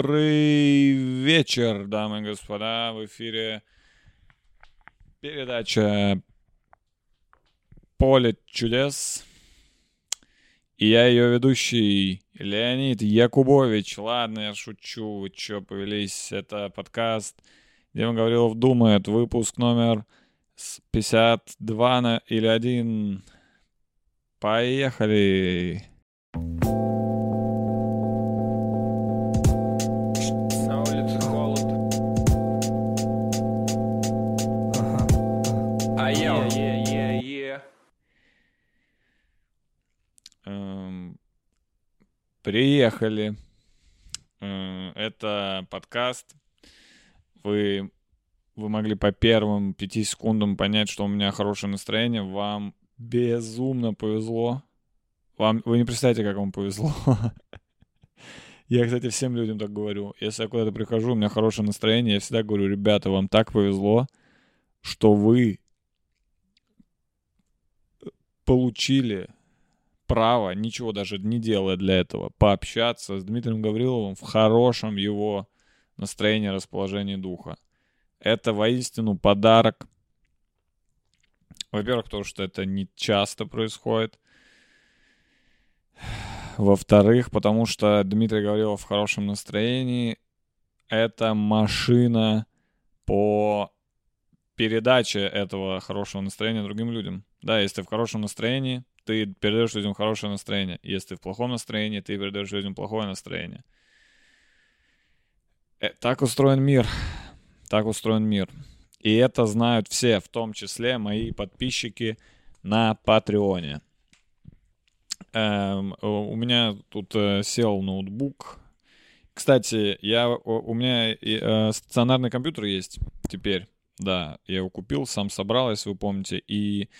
Добрый вечер, дамы и господа. В эфире передача «Поле чудес». И я ее ведущий Леонид Якубович. Ладно, я шучу, вы чё повелись. Это подкаст, он говорил думает, выпуск номер 52 на, или 1. Поехали! На Приехали. Э, Это подкаст. Вы, вы могли по первым пяти секундам понять, что у меня хорошее настроение. Вам безумно повезло. Вам, вы не представляете, как вам повезло. Я, кстати, всем людям так говорю. Если я куда-то прихожу, у меня хорошее настроение, я всегда говорю, ребята, вам так повезло, что вы получили право, ничего даже не делая для этого, пообщаться с Дмитрием Гавриловым в хорошем его настроении, расположении духа. Это воистину подарок. Во-первых, потому что это не часто происходит. Во-вторых, потому что Дмитрий Гаврилов в хорошем настроении. Это машина по передаче этого хорошего настроения другим людям. Да, если ты в хорошем настроении, ты передаешь людям хорошее настроение. Если ты в плохом настроении, ты передаешь людям плохое настроение. Э, Так устроен мир. Так устроен мир. И это знают все, в том числе мои подписчики на Патреоне. Эм, у меня тут э, сел ноутбук. Кстати, я, у у меня э, стационарный компьютер есть теперь. Да, я его купил, сам собрал, если вы помните. И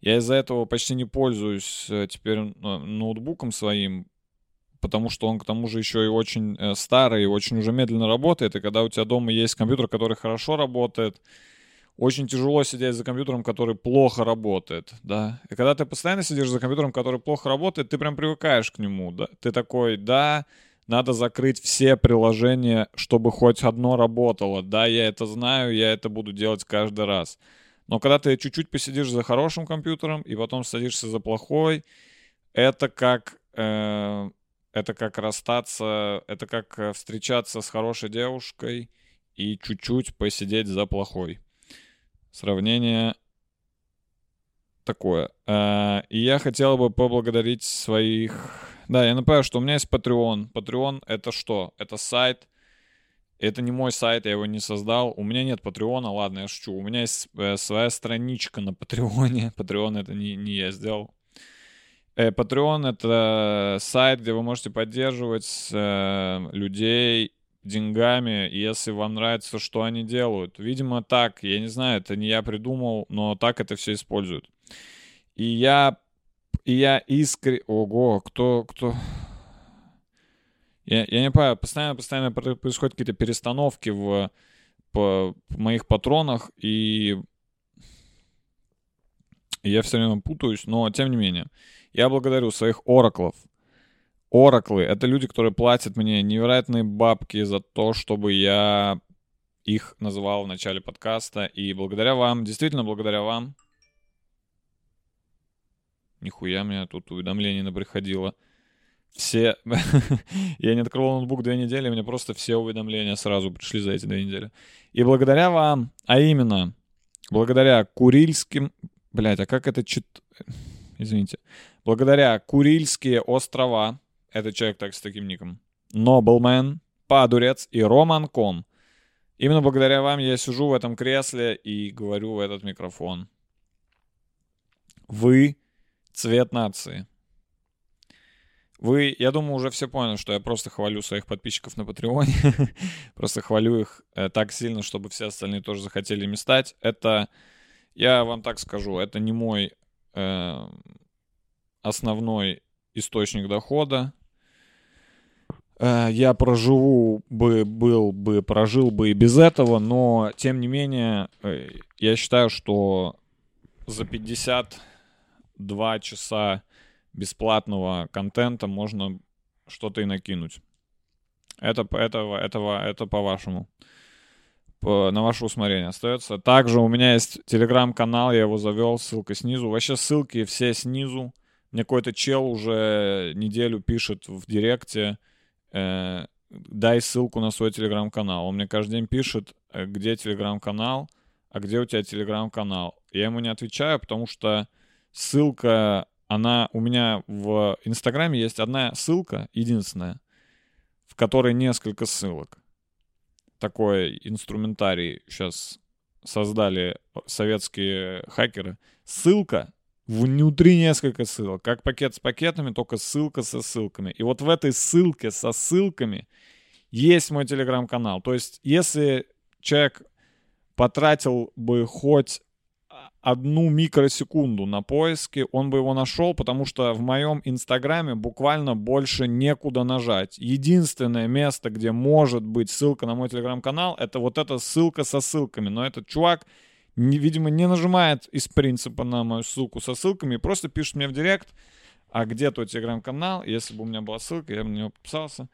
я из-за этого почти не пользуюсь э, теперь э, ноутбуком своим, потому что он к тому же еще и очень э, старый, и очень уже медленно работает. И когда у тебя дома есть компьютер, который хорошо работает, очень тяжело сидеть за компьютером, который плохо работает, да. И когда ты постоянно сидишь за компьютером, который плохо работает, ты прям привыкаешь к нему, да. Ты такой, да, надо закрыть все приложения, чтобы хоть одно работало. Да, я это знаю, я это буду делать каждый раз. Но когда ты чуть-чуть посидишь за хорошим компьютером и потом садишься за плохой, это как э, это как расстаться, это как э, встречаться с хорошей девушкой и чуть-чуть посидеть за плохой. Сравнение такое. Э, И я хотел бы поблагодарить своих... Да, я напоминаю, что у меня есть Patreon. Patreon — это что? Это сайт. Это не мой сайт, я его не создал. У меня нет Патреона, ладно, я шучу. У меня есть э, своя страничка на Патреоне. Patreon — это не, не я сделал. Э, Patreon — это сайт, где вы можете поддерживать э, людей деньгами, если вам нравится, что они делают. Видимо, так, я не знаю, это не я придумал, но так это все используют. И я, и я искренне... Ого, кто, кто... Я, я не понимаю, постоянно, постоянно про- происходят какие-то перестановки в, по, в моих патронах, и я все время путаюсь, но тем не менее. Я благодарю своих ораклов. Ораклы — это люди, которые платят мне невероятные бабки за то, чтобы я их называл в начале подкаста. И благодаря вам, действительно благодаря вам, нихуя меня тут уведомление наприходило. Все... я не открывал ноутбук две недели, мне просто все уведомления сразу пришли за эти две недели. И благодаря вам, а именно, благодаря Курильским... Блять, а как это чит... Извините. Благодаря Курильские острова, это человек так с таким ником, Нобелмен, Падурец и Роман Ком. Именно благодаря вам я сижу в этом кресле и говорю в этот микрофон. Вы цвет нации. Вы, я думаю, уже все поняли, что я просто хвалю своих подписчиков на Патреоне. просто хвалю их э, так сильно, чтобы все остальные тоже захотели ими стать. Это, я вам так скажу, это не мой э, основной источник дохода. Э, Я проживу бы, был бы, прожил бы и без этого, но тем не менее, э, я считаю, что за 52 часа бесплатного контента можно что-то и накинуть. Это, этого, этого, это по-вашему. По- на ваше усмотрение остается. Также у меня есть телеграм-канал, я его завел, ссылка снизу. Вообще ссылки все снизу. Мне какой-то чел уже неделю пишет в директе, э, дай ссылку на свой телеграм-канал. Он мне каждый день пишет, э, где телеграм-канал, а где у тебя телеграм-канал. Я ему не отвечаю, потому что ссылка, она у меня в Инстаграме есть одна ссылка, единственная, в которой несколько ссылок. Такой инструментарий сейчас создали советские хакеры. Ссылка внутри несколько ссылок. Как пакет с пакетами, только ссылка со ссылками. И вот в этой ссылке со ссылками есть мой телеграм-канал. То есть, если человек потратил бы хоть одну микросекунду на поиски, он бы его нашел, потому что в моем инстаграме буквально больше некуда нажать. Единственное место, где может быть ссылка на мой телеграм-канал, это вот эта ссылка со ссылками. Но этот чувак, не- видимо, не нажимает из принципа на мою ссылку со ссылками, просто пишет мне в директ, а где твой телеграм-канал? Если бы у меня была ссылка, я бы на него подписался.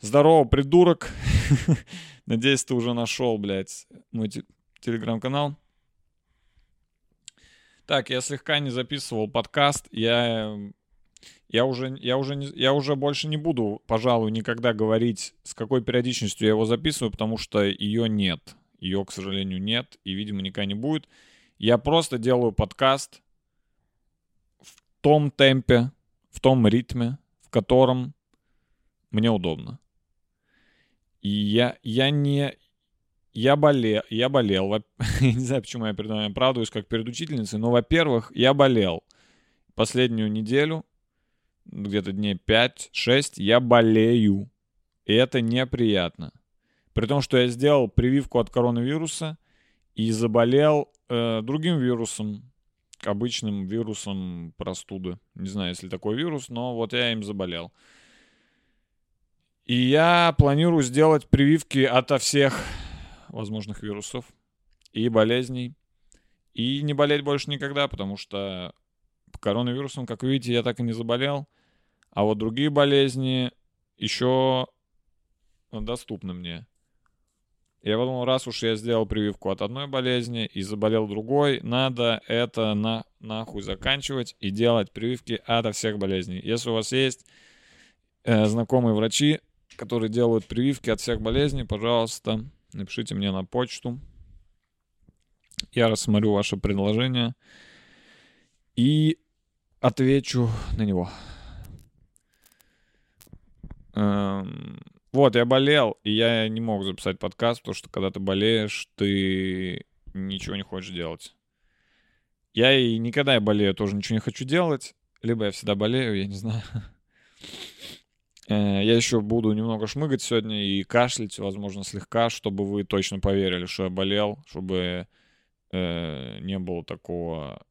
Здорово, придурок. Надеюсь, ты уже нашел, блядь, мой те- телеграм-канал. Так, я слегка не записывал подкаст. Я, я, уже, я, уже, не- я уже больше не буду, пожалуй, никогда говорить, с какой периодичностью я его записываю, потому что ее нет. Ее, к сожалению, нет и, видимо, никогда не будет. Я просто делаю подкаст в том темпе, в том ритме, в котором мне удобно. И я, я не... Я болел, я болел. Я не знаю, почему я перед вами оправдываюсь, как перед учительницей, но, во-первых, я болел. Последнюю неделю, где-то дней 5-6, я болею. И это неприятно. При том, что я сделал прививку от коронавируса и заболел э, другим вирусом, обычным вирусом простуды. Не знаю, если такой вирус, но вот я им заболел. И я планирую сделать прививки ото всех возможных вирусов и болезней. И не болеть больше никогда, потому что коронавирусом, как вы видите, я так и не заболел. А вот другие болезни еще доступны мне. Я подумал, раз уж я сделал прививку от одной болезни и заболел другой, надо это на, нахуй заканчивать и делать прививки от всех болезней. Если у вас есть э, знакомые врачи, которые делают прививки от всех болезней, пожалуйста, напишите мне на почту. Я рассмотрю ваше предложение и отвечу на него. Эм, Вот, я болел, и я не мог записать подкаст, потому что когда ты болеешь, ты ничего не хочешь делать. Я и никогда я болею, тоже ничего не хочу делать. Либо я всегда болею, я не знаю. Э, Я еще буду немного шмыгать сегодня и кашлять, возможно, слегка, чтобы вы точно поверили, что я болел, чтобы э, не было такого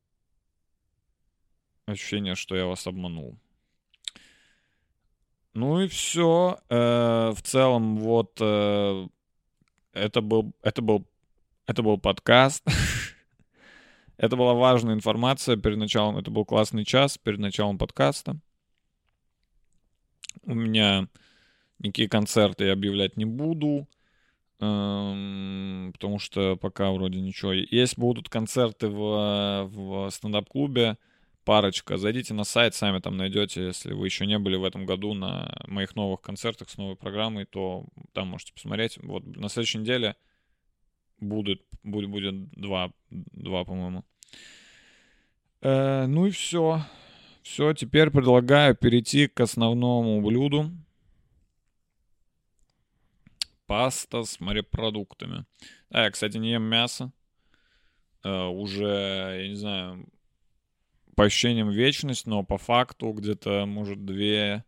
ощущения, что я вас обманул. Ну и все. в целом, вот э, это был, это был, это был подкаст. это была важная информация перед началом. Это был классный час перед началом подкаста. У меня никакие концерты я объявлять не буду, эм, потому что пока вроде ничего. Есть будут концерты в, в стендап-клубе, парочка. Зайдите на сайт, сами там найдете. Если вы еще не были в этом году на моих новых концертах с новой программой, то там можете посмотреть. Вот на следующей неделе будет, будет, будет два, два по-моему. Э, ну и все. Все, теперь предлагаю перейти к основному блюду. Паста с морепродуктами. А, я, кстати, не ем мясо. Э, уже, я не знаю, по ощущениям вечность, но по факту где-то, может, две,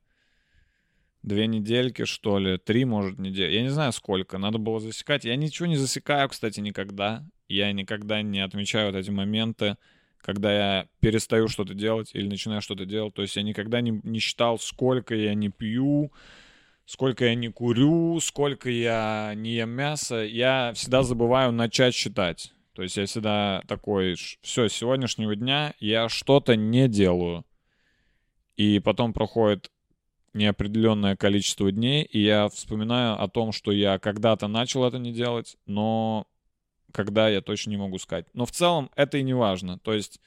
две недельки, что ли, три, может, недели. Я не знаю, сколько. Надо было засекать. Я ничего не засекаю, кстати, никогда. Я никогда не отмечаю вот эти моменты, когда я перестаю что-то делать или начинаю что-то делать. То есть я никогда не, не считал, сколько я не пью, сколько я не курю, сколько я не ем мясо. Я всегда забываю начать считать. То есть я всегда такой, все, с сегодняшнего дня я что-то не делаю. И потом проходит неопределенное количество дней, и я вспоминаю о том, что я когда-то начал это не делать, но когда я точно не могу сказать. Но в целом это и не важно. То есть,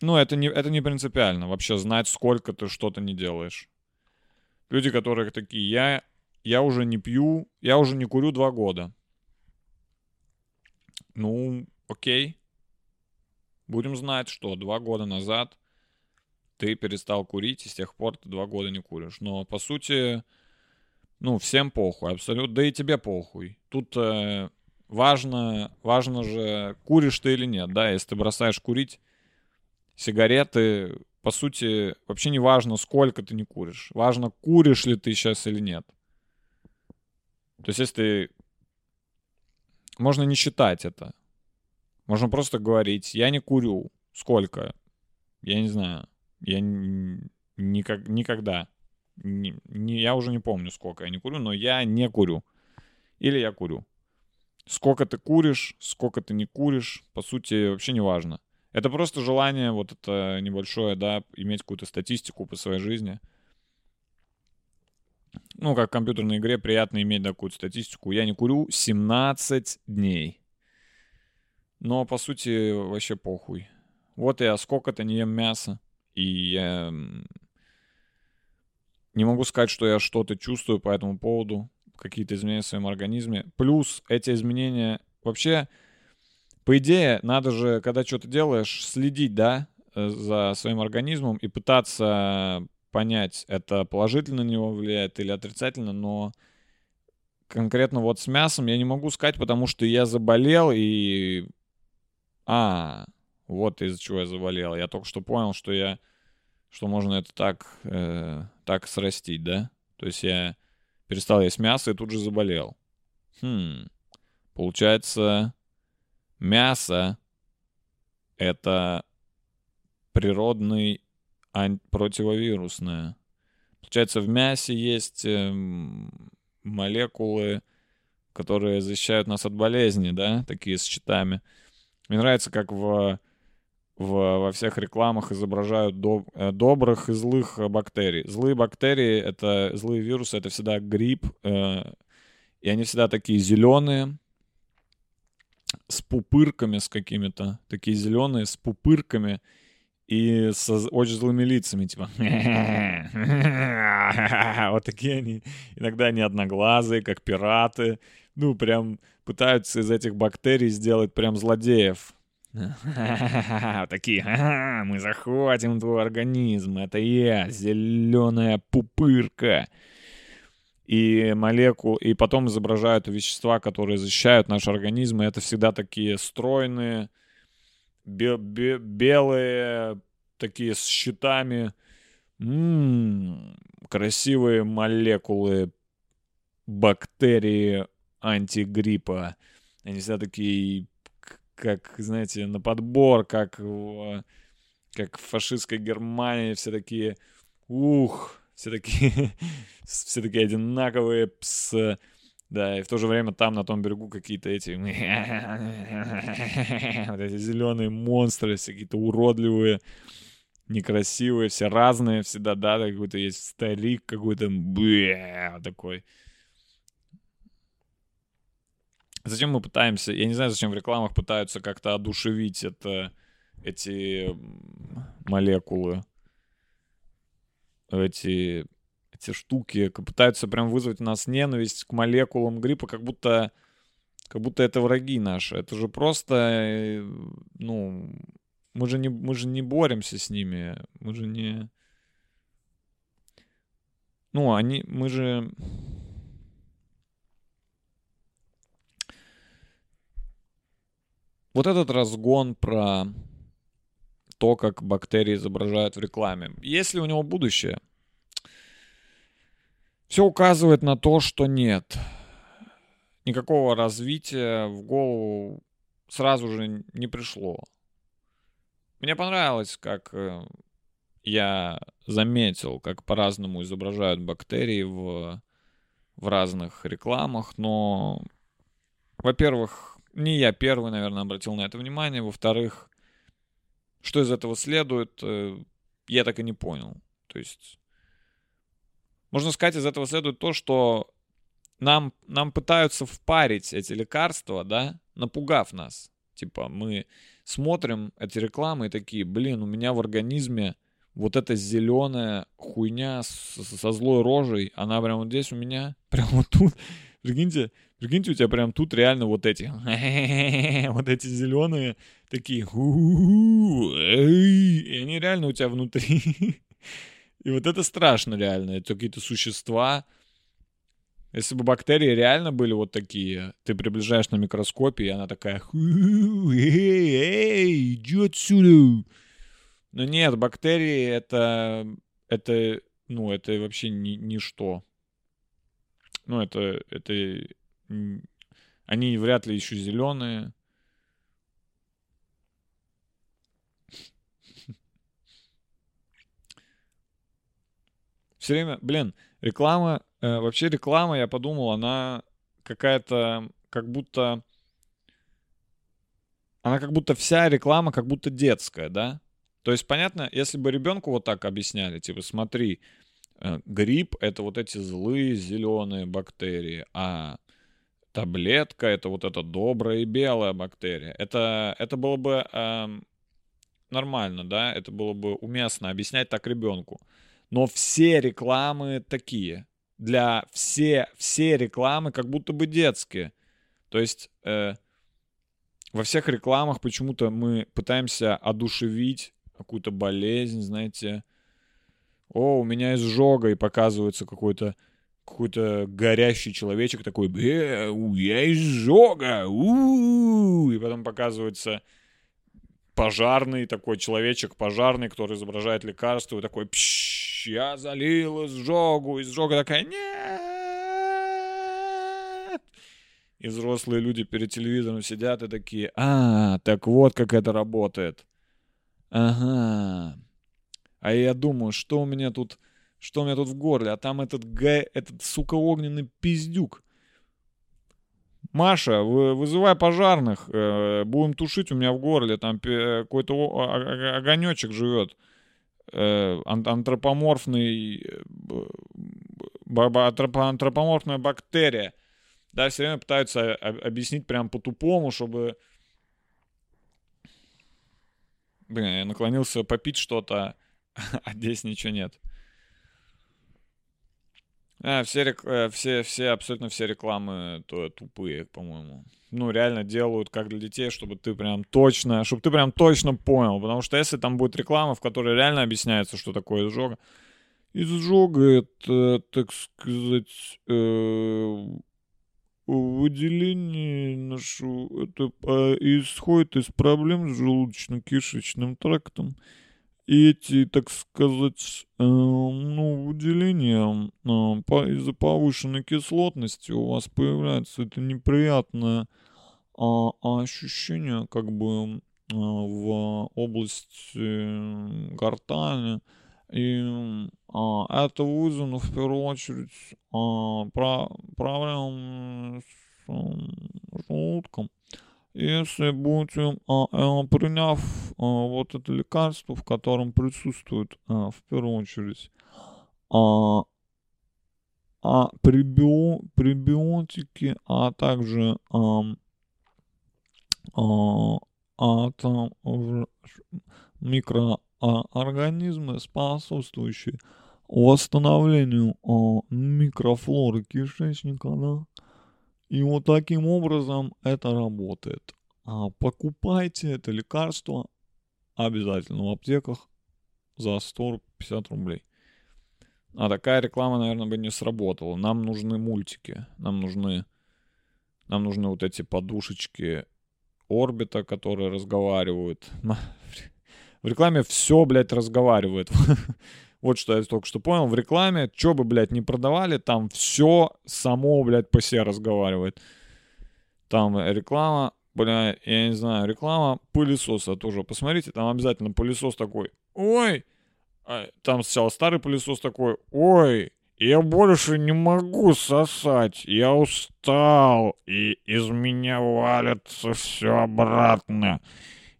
ну, это не, это не принципиально вообще знать, сколько ты что-то не делаешь. Люди, которые такие, я, я уже не пью, я уже не курю два года. Ну, окей. Будем знать, что два года назад ты перестал курить, и с тех пор ты два года не куришь. Но, по сути, ну, всем похуй, абсолютно, да и тебе похуй. Тут э, важно, важно же, куришь ты или нет, да, если ты бросаешь курить сигареты, по сути, вообще не важно, сколько ты не куришь. Важно, куришь ли ты сейчас или нет. То есть, если ты... Можно не считать это. Можно просто говорить, я не курю. Сколько? Я не знаю. Я никак, никогда. Не, не, я уже не помню, сколько я не курю, но я не курю. Или я курю. Сколько ты куришь, сколько ты не куришь, по сути, вообще не важно. Это просто желание вот это небольшое, да, иметь какую-то статистику по своей жизни. Ну, как в компьютерной игре приятно иметь такую статистику. Я не курю 17 дней. Но, по сути, вообще похуй. Вот я сколько-то не ем мяса. И я не могу сказать, что я что-то чувствую по этому поводу. Какие-то изменения в своем организме. Плюс эти изменения... Вообще, по идее, надо же, когда что-то делаешь, следить, да, э, за своим организмом и пытаться понять, это положительно на него влияет или отрицательно, но конкретно вот с мясом я не могу сказать, потому что я заболел и... А, вот из-за чего я заболел. Я только что понял, что я... Что можно это так, э, так срастить, да? То есть я перестал есть мясо и тут же заболел. Хм. Получается, мясо — это природный ан- противовирусное. Получается, в мясе есть э, молекулы, которые защищают нас от болезни, да, такие с щитами. Мне нравится, как в, в, во всех рекламах изображают доб, э, добрых и злых бактерий. Злые бактерии, это злые вирусы, это всегда грипп, э, и они всегда такие зеленые, с пупырками с какими-то, такие зеленые, с пупырками и с очень злыми лицами, типа. Вот такие они. Иногда они одноглазые, как пираты. Ну, прям пытаются из этих бактерий сделать прям злодеев. Такие, мы захватим твой организм. Это я, зеленая пупырка и молекул, и потом изображают вещества, которые защищают наш организм, и это всегда такие стройные, бе бе белые, такие с щитами, м-м, красивые молекулы бактерии антигриппа. Они всегда такие, как, знаете, на подбор, как в, как в фашистской Германии, все такие, ух, все такие, все такие одинаковые, пс, да, и в то же время там, на том берегу, какие-то эти, вот эти зеленые монстры, все какие-то уродливые, некрасивые, все разные всегда, да, какой-то есть старик какой-то, такой. Зачем мы пытаемся, я не знаю, зачем в рекламах пытаются как-то одушевить это, эти молекулы эти, эти штуки пытаются прям вызвать у нас ненависть к молекулам гриппа, как будто, как будто это враги наши. Это же просто, э, ну, мы же не, мы же не боремся с ними, мы же не... Ну, они, мы же... Вот этот разгон про то, как бактерии изображают в рекламе. Есть ли у него будущее? Все указывает на то, что нет. Никакого развития в голову сразу же не пришло. Мне понравилось, как э, я заметил, как по-разному изображают бактерии в, в разных рекламах, но, во-первых, не я первый, наверное, обратил на это внимание, во-вторых, что из этого следует, э, я так и не понял. То есть можно сказать, из этого следует то, что нам, нам пытаются впарить эти лекарства, да, напугав нас. Типа мы смотрим эти рекламы и такие, блин, у меня в организме вот эта зеленая хуйня с, со злой рожей, она прям вот здесь у меня, прям вот тут. Прикиньте, прикиньте, у тебя прям тут реально вот эти, вот эти зеленые такие, и они реально у тебя внутри. И вот это страшно реально, это какие-то существа. Если бы бактерии реально были вот такие, ты приближаешь на микроскопе, и она такая, эй, эй, иди отсюда. Но нет, бактерии это, это, ну, это вообще ни, ничто. Ну, это, это, они вряд ли еще зеленые. Все время, блин, реклама, э, вообще реклама, я подумал, она какая-то, как будто, она как будто вся реклама как будто детская, да? То есть, понятно, если бы ребенку вот так объясняли, типа, смотри, грипп — это вот эти злые зеленые бактерии, а таблетка — это вот эта добрая и белая бактерия. Это, это было бы э, нормально, да, это было бы уместно объяснять так ребенку. Но все рекламы такие. Для все, все рекламы как будто бы детские. То есть э, во всех рекламах почему-то мы пытаемся одушевить какую-то болезнь, знаете. О, у меня изжога, и показывается какой-то какой-то горящий человечек такой, э, у, я изжога, у, и потом показывается пожарный такой человечек пожарный, который изображает лекарство, и такой, пш, я залил изжогу, изжога такая, нет. И взрослые люди перед телевизором сидят и такие, а, так вот как это работает. Ага. А я думаю, что у меня тут, что у меня тут в горле, а там этот г, этот, сука, огненный пиздюк. Маша, вызывай пожарных, э, будем тушить у меня в горле, там какой-то огонечек живет, э, антропоморфный, э, антропоморфная бактерия. Да, все время пытаются объяснить прям по-тупому, чтобы Блин, я наклонился попить что-то, а здесь ничего нет. А, все, рек... Э, все, все, абсолютно все рекламы то тупые, по-моему. Ну, реально делают как для детей, чтобы ты прям точно, чтобы ты прям точно понял. Потому что если там будет реклама, в которой реально объясняется, что такое изжога, изжога это, так сказать, э, выделение нашу это а, исходит из проблем с желудочно-кишечным трактом. И эти, так сказать, э, ну, выделения э, по, из-за повышенной кислотности у вас появляется это неприятное э, ощущение как бы э, в области гортани, и а, это вызвано в первую очередь а, про, проблемами с желудком. Если будете, а, а, приняв а, вот это лекарство, в котором присутствует а, в первую очередь а, пребио, пребиотики, а также а, а, а, там, микро а организмы, способствующие восстановлению а, микрофлоры кишечника, да. И вот таким образом это работает. А покупайте это лекарство обязательно в аптеках за 150 рублей. А такая реклама, наверное, бы не сработала. Нам нужны мультики. Нам нужны, нам нужны вот эти подушечки орбита, которые разговаривают. В рекламе все, блядь, разговаривает. Вот что я только что понял. В рекламе, что бы, блядь, не продавали, там все само, блядь, по себе разговаривает. Там реклама, бля, я не знаю, реклама пылесоса тоже. Посмотрите, там обязательно пылесос такой. Ой! А, там сначала старый пылесос такой. Ой! Я больше не могу сосать. Я устал. И из меня валится все обратно.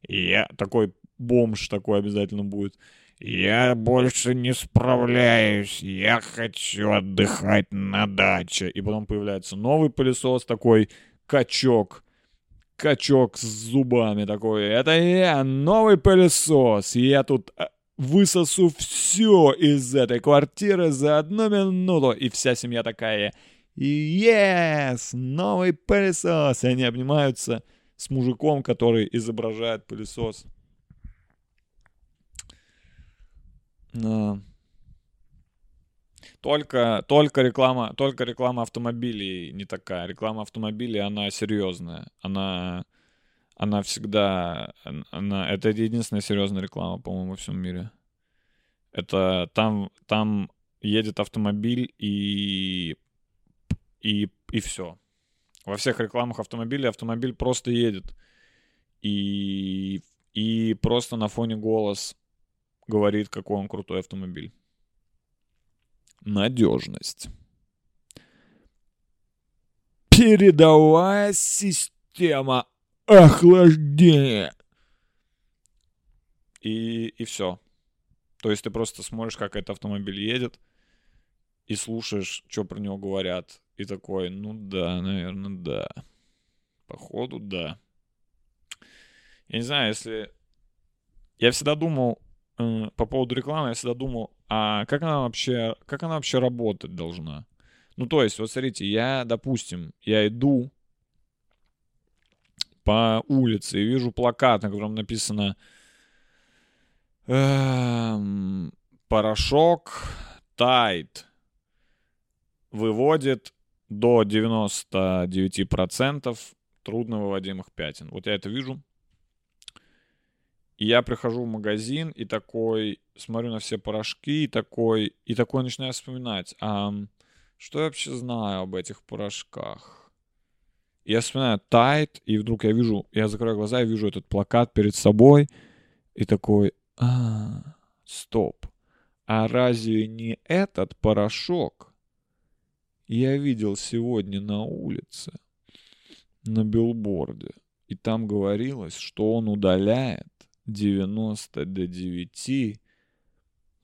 И я такой бомж такой обязательно будет. Я больше не справляюсь, я хочу отдыхать на даче. И потом появляется новый пылесос такой, качок. Качок с зубами такой. Это я, новый пылесос. Я тут э, высосу все из этой квартиры за одну минуту. И вся семья такая, yes, новый пылесос. И они обнимаются с мужиком, который изображает пылесос. Да. Только, только реклама, только реклама автомобилей не такая. Реклама автомобилей, она серьезная. Она, она всегда, она, это единственная серьезная реклама, по-моему, во всем мире. Это там, там едет автомобиль и, и, и все. Во всех рекламах автомобиля автомобиль просто едет. И, и просто на фоне голос говорит, какой он крутой автомобиль. Надежность. Передовая система охлаждения. И, и все. То есть ты просто смотришь, как этот автомобиль едет, и слушаешь, что про него говорят. И такой, ну да, наверное, да. Походу, да. Я не знаю, если... Я всегда думал, э, по поводу рекламы, я всегда думал, а как она вообще, как она вообще работать должна? Ну, то есть, вот смотрите, я, допустим, я иду по улице и вижу плакат, на котором написано эм, «Порошок Тайт выводит до 99% трудновыводимых пятен». Вот я это вижу. И я прихожу в магазин и такой смотрю на все порошки и такой, и такой начинаю вспоминать, а что я вообще знаю об этих порошках? И я вспоминаю Тайт, и вдруг я вижу, я закрываю глаза и вижу этот плакат перед собой, и такой, а, стоп, а разве не этот порошок я видел сегодня на улице, на билборде, и там говорилось, что он удаляет 90 до 9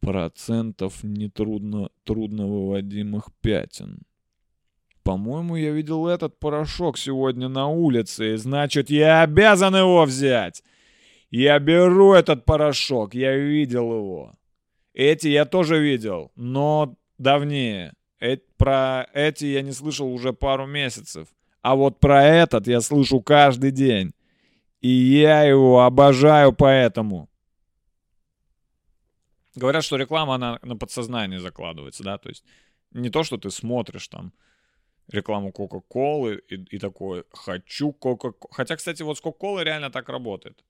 процентов нетрудно трудно выводимых пятен. По-моему, я видел этот порошок сегодня на улице, и значит, я обязан его взять. Я беру этот порошок, я видел его. Эти я тоже видел, но давнее. Э про эти я не слышал уже пару месяцев. А вот про этот я слышу каждый день. И я его обожаю поэтому. Говорят, что реклама, она на подсознание закладывается, да, то есть не то, что ты смотришь там рекламу Кока-Колы и, и такой «хочу Кока-Колы». Хотя, кстати, вот с Кока-Колой реально так работает.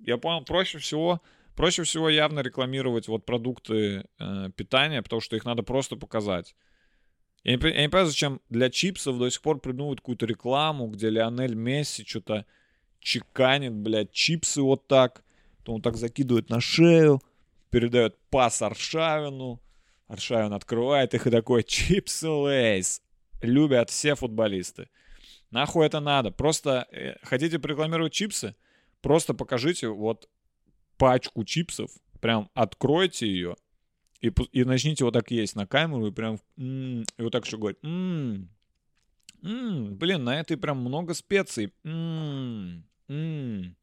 Я понял, проще всего, проще всего явно рекламировать вот продукты э, питания, потому что их надо просто показать. Я не, я не понимаю, зачем для чипсов до сих пор придумывают какую-то рекламу, где Лионель Месси что-то чеканит, блядь, чипсы вот так, то он так закидывает на шею, передает пас Аршавину, Аршавин открывает их и такой, чипсы лейс. Любят все футболисты. Нахуй это надо? Просто э, хотите рекламировать чипсы? Просто покажите вот пачку чипсов, прям откройте ее и, и начните вот так есть на камеру и прям м-м, и вот так еще говорить. М-м, м-м, блин, на этой прям много специй. М-м, м-м.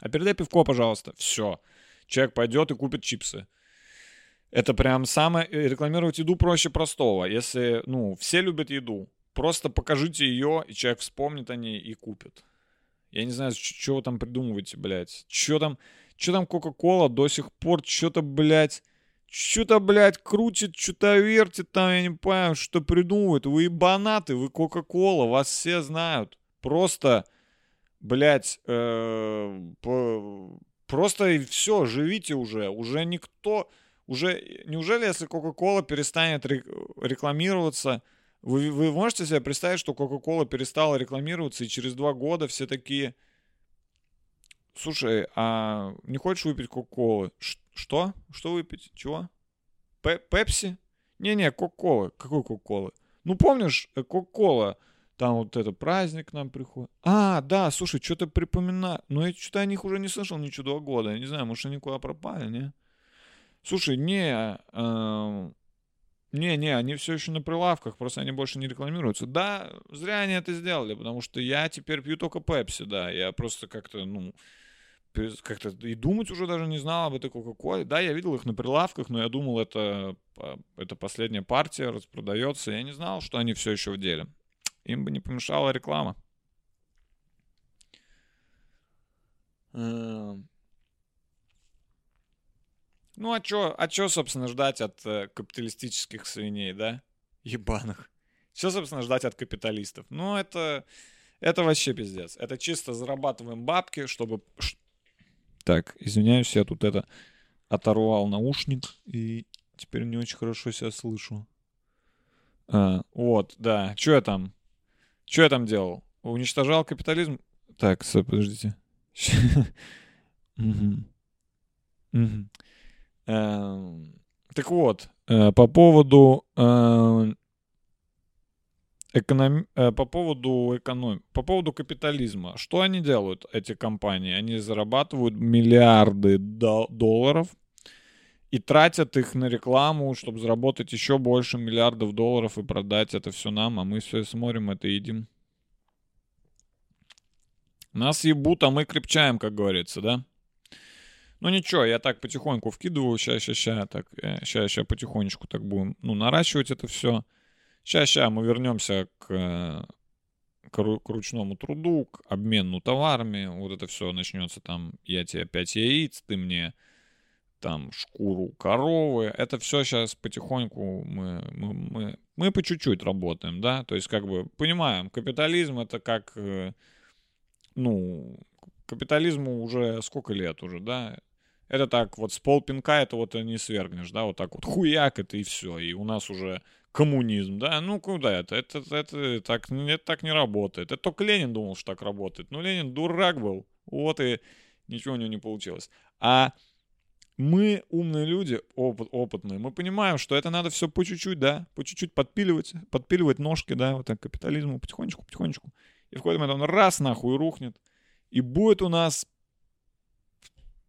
А передай пивко, пожалуйста. Все человек пойдет и купит чипсы. Это прям самое... Э, рекламировать еду проще простого. Если, ну, все любят еду, просто покажите ее, и человек вспомнит о ней и купит. Я не знаю, что вы там придумываете, блядь. Что там... Что там Кока-Кола до сих пор что-то, блядь, что-то, блядь, крутит, что-то вертит там, я не понимаю, что придумывают. Вы ебанаты, вы Кока-Кола, вас все знают. Просто, блядь, э, по, Просто все, живите уже. Уже никто... Уже, неужели, если Coca-Cola перестанет рекламироваться, вы, вы можете себе представить, что Coca-Cola перестала рекламироваться, и через два года все такие... Слушай, а не хочешь выпить Кока-Колы? Что? Что выпить? Чего? Пепси? Не-не, Кока-Кола. Какой Кока-Колы? Ну, помнишь, э, Кока-Кола там вот это праздник нам приходит. А, да, слушай, что-то припоминаю. Но я что-то о них уже не слышал ничего два года. Я не знаю, может, они куда пропали, не? Слушай, не, э, не, не, они все еще на прилавках, просто они больше не рекламируются. Да, зря они это сделали, потому что я теперь пью только пепси, да. Я просто как-то, ну, как-то и думать уже даже не знал об этой Кока-Коле. Да, я видел их на прилавках, но я думал, это, а, это последняя партия, распродается. Я не знал, что они все еще в деле. Им бы не помешала реклама. Эм. Ну, а чё, а чё, собственно, ждать от э, капиталистических свиней, да? Ебаных. Что, собственно, ждать от капиталистов? Ну, это, это вообще пиздец. Это чисто зарабатываем бабки, чтобы... Так, извиняюсь, я тут это оторвал наушник и теперь не очень хорошо себя слышу. А, вот, да. Что я там? Что я там делал? Уничтожал капитализм? Так, с- подождите. Эм, Так вот, э, по поводу э, эконом- э, по поводу эконом... по поводу капитализма. Что они делают, эти компании? Они зарабатывают миллиарды до- долларов и тратят их на рекламу, чтобы заработать еще больше миллиардов долларов и продать это все нам, а мы все смотрим это едим. Нас ебут, а мы крепчаем, как говорится, да? Ну ничего, я так потихоньку вкидываю, ща, ща, ща, так, ща, ща потихонечку так будем, ну, наращивать это все. Ща, ща мы вернемся к, э, к, к ручному труду, к обмену товарами, вот это все начнется там, я тебе 5 яиц, ты мне там шкуру коровы, это все сейчас потихоньку мы, мы, мы, мы по чуть-чуть работаем, да, то есть как бы понимаем, капитализм это как, э, ну, капитализму уже сколько лет уже, да, это так, вот с полпинка это вот не свергнешь, да, вот так вот хуяк это и все, и у нас уже коммунизм, да, ну куда это, это, это, так, это так не работает, это только Ленин думал, что так работает, но Ленин дурак был, вот и ничего у него не получилось, а мы, умные люди, опыт, опытные, мы понимаем, что это надо все по чуть-чуть, да, по чуть-чуть подпиливать, подпиливать ножки, да, вот так капитализму потихонечку, потихонечку, и в какой-то момент он раз нахуй рухнет, и будет у нас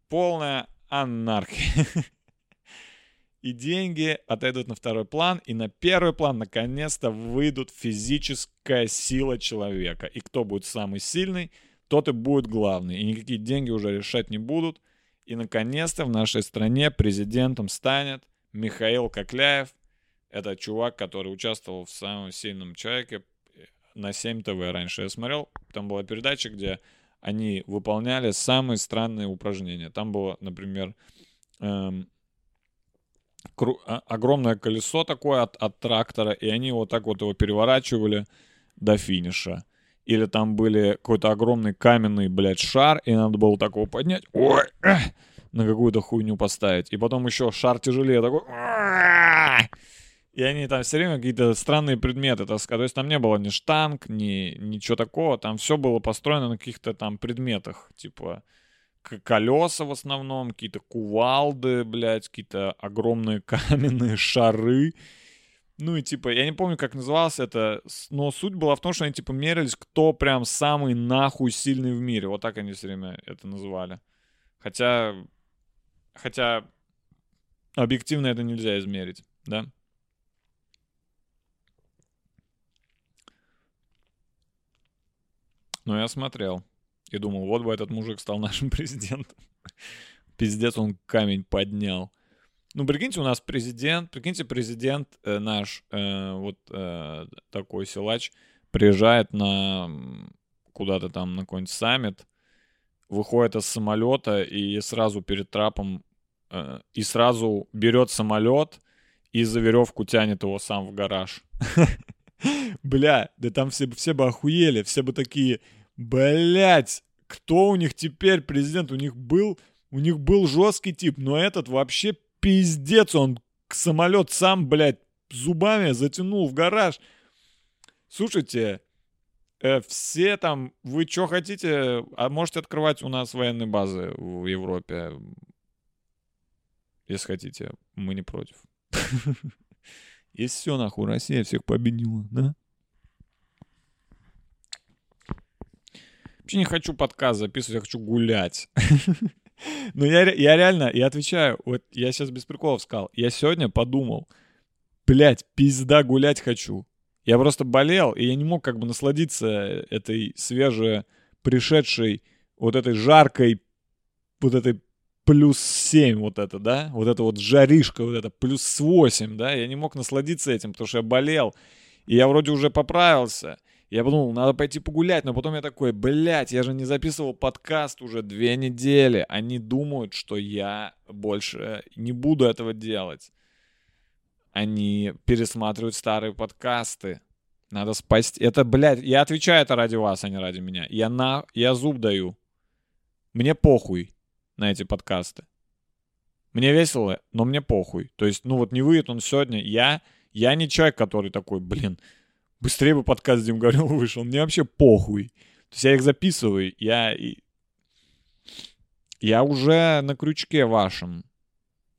полная анархия. И деньги отойдут на второй план, и на первый план наконец-то выйдут физическая сила человека. И кто будет самый сильный, тот и будет главный. И никакие деньги уже решать не будут. И наконец-то в нашей стране президентом станет Михаил Кокляев. Это чувак, который участвовал в самом сильном человеке на 7 ТВ раньше. Я смотрел, там была передача, где они выполняли самые странные упражнения. Там было, например, эм, кру- а- огромное колесо такое от, от трактора, и они вот так вот его переворачивали до финиша. Или там были какой-то огромный каменный, блядь, шар, и надо было такого поднять, ой, эх, на какую-то хуйню поставить. И потом еще шар тяжелее такой, и они там все время какие-то странные предметы таскают. То есть там не было ни штанг, ни ничего такого. Там все было построено на каких-то там предметах. Типа колеса в основном, какие-то кувалды, блядь, какие-то огромные каменные шары. Ну и типа, я не помню, как называлось это, но суть была в том, что они типа мерились, кто прям самый нахуй сильный в мире. Вот так они все время это называли. Хотя, хотя объективно это нельзя измерить, да? Но я смотрел и думал, вот бы этот мужик стал нашим президентом. Пиздец, он камень поднял. Ну, прикиньте, у нас президент, прикиньте, президент э, наш, э, вот э, такой силач, приезжает на куда-то там на какой-нибудь саммит, выходит из самолета и сразу перед трапом, э, и сразу берет самолет и за веревку тянет его сам в гараж. Бля, да там все, все бы охуели, все бы такие, блять, кто у них теперь президент? У них был, у них был жесткий тип, но этот вообще пиздец, он самолет сам, блядь, зубами затянул в гараж. Слушайте, э, все там, вы что хотите, а можете открывать у нас военные базы в Европе, если хотите, мы не против. Есть все нахуй, Россия всех победила, да? Вообще не хочу подкаст записывать, я хочу гулять. Ну, я, я реально, я отвечаю, вот я сейчас без приколов сказал, я сегодня подумал, блядь, пизда гулять хочу. Я просто болел, и я не мог как бы насладиться этой свеже пришедшей, вот этой жаркой, вот этой плюс 7 вот это, да, вот это вот жаришка, вот это плюс 8, да, я не мог насладиться этим, потому что я болел, и я вроде уже поправился, я подумал, надо пойти погулять, но потом я такой, блядь, я же не записывал подкаст уже две недели. Они думают, что я больше не буду этого делать. Они пересматривают старые подкасты. Надо спасти. Это, блядь, я отвечаю это ради вас, а не ради меня. Я, на... я зуб даю. Мне похуй на эти подкасты. Мне весело, но мне похуй. То есть, ну вот не выйдет он сегодня. Я, я не человек, который такой, блин, быстрее бы подкаст Дим Гореловым вышел. Мне вообще похуй. То есть я их записываю, я... Я уже на крючке вашем.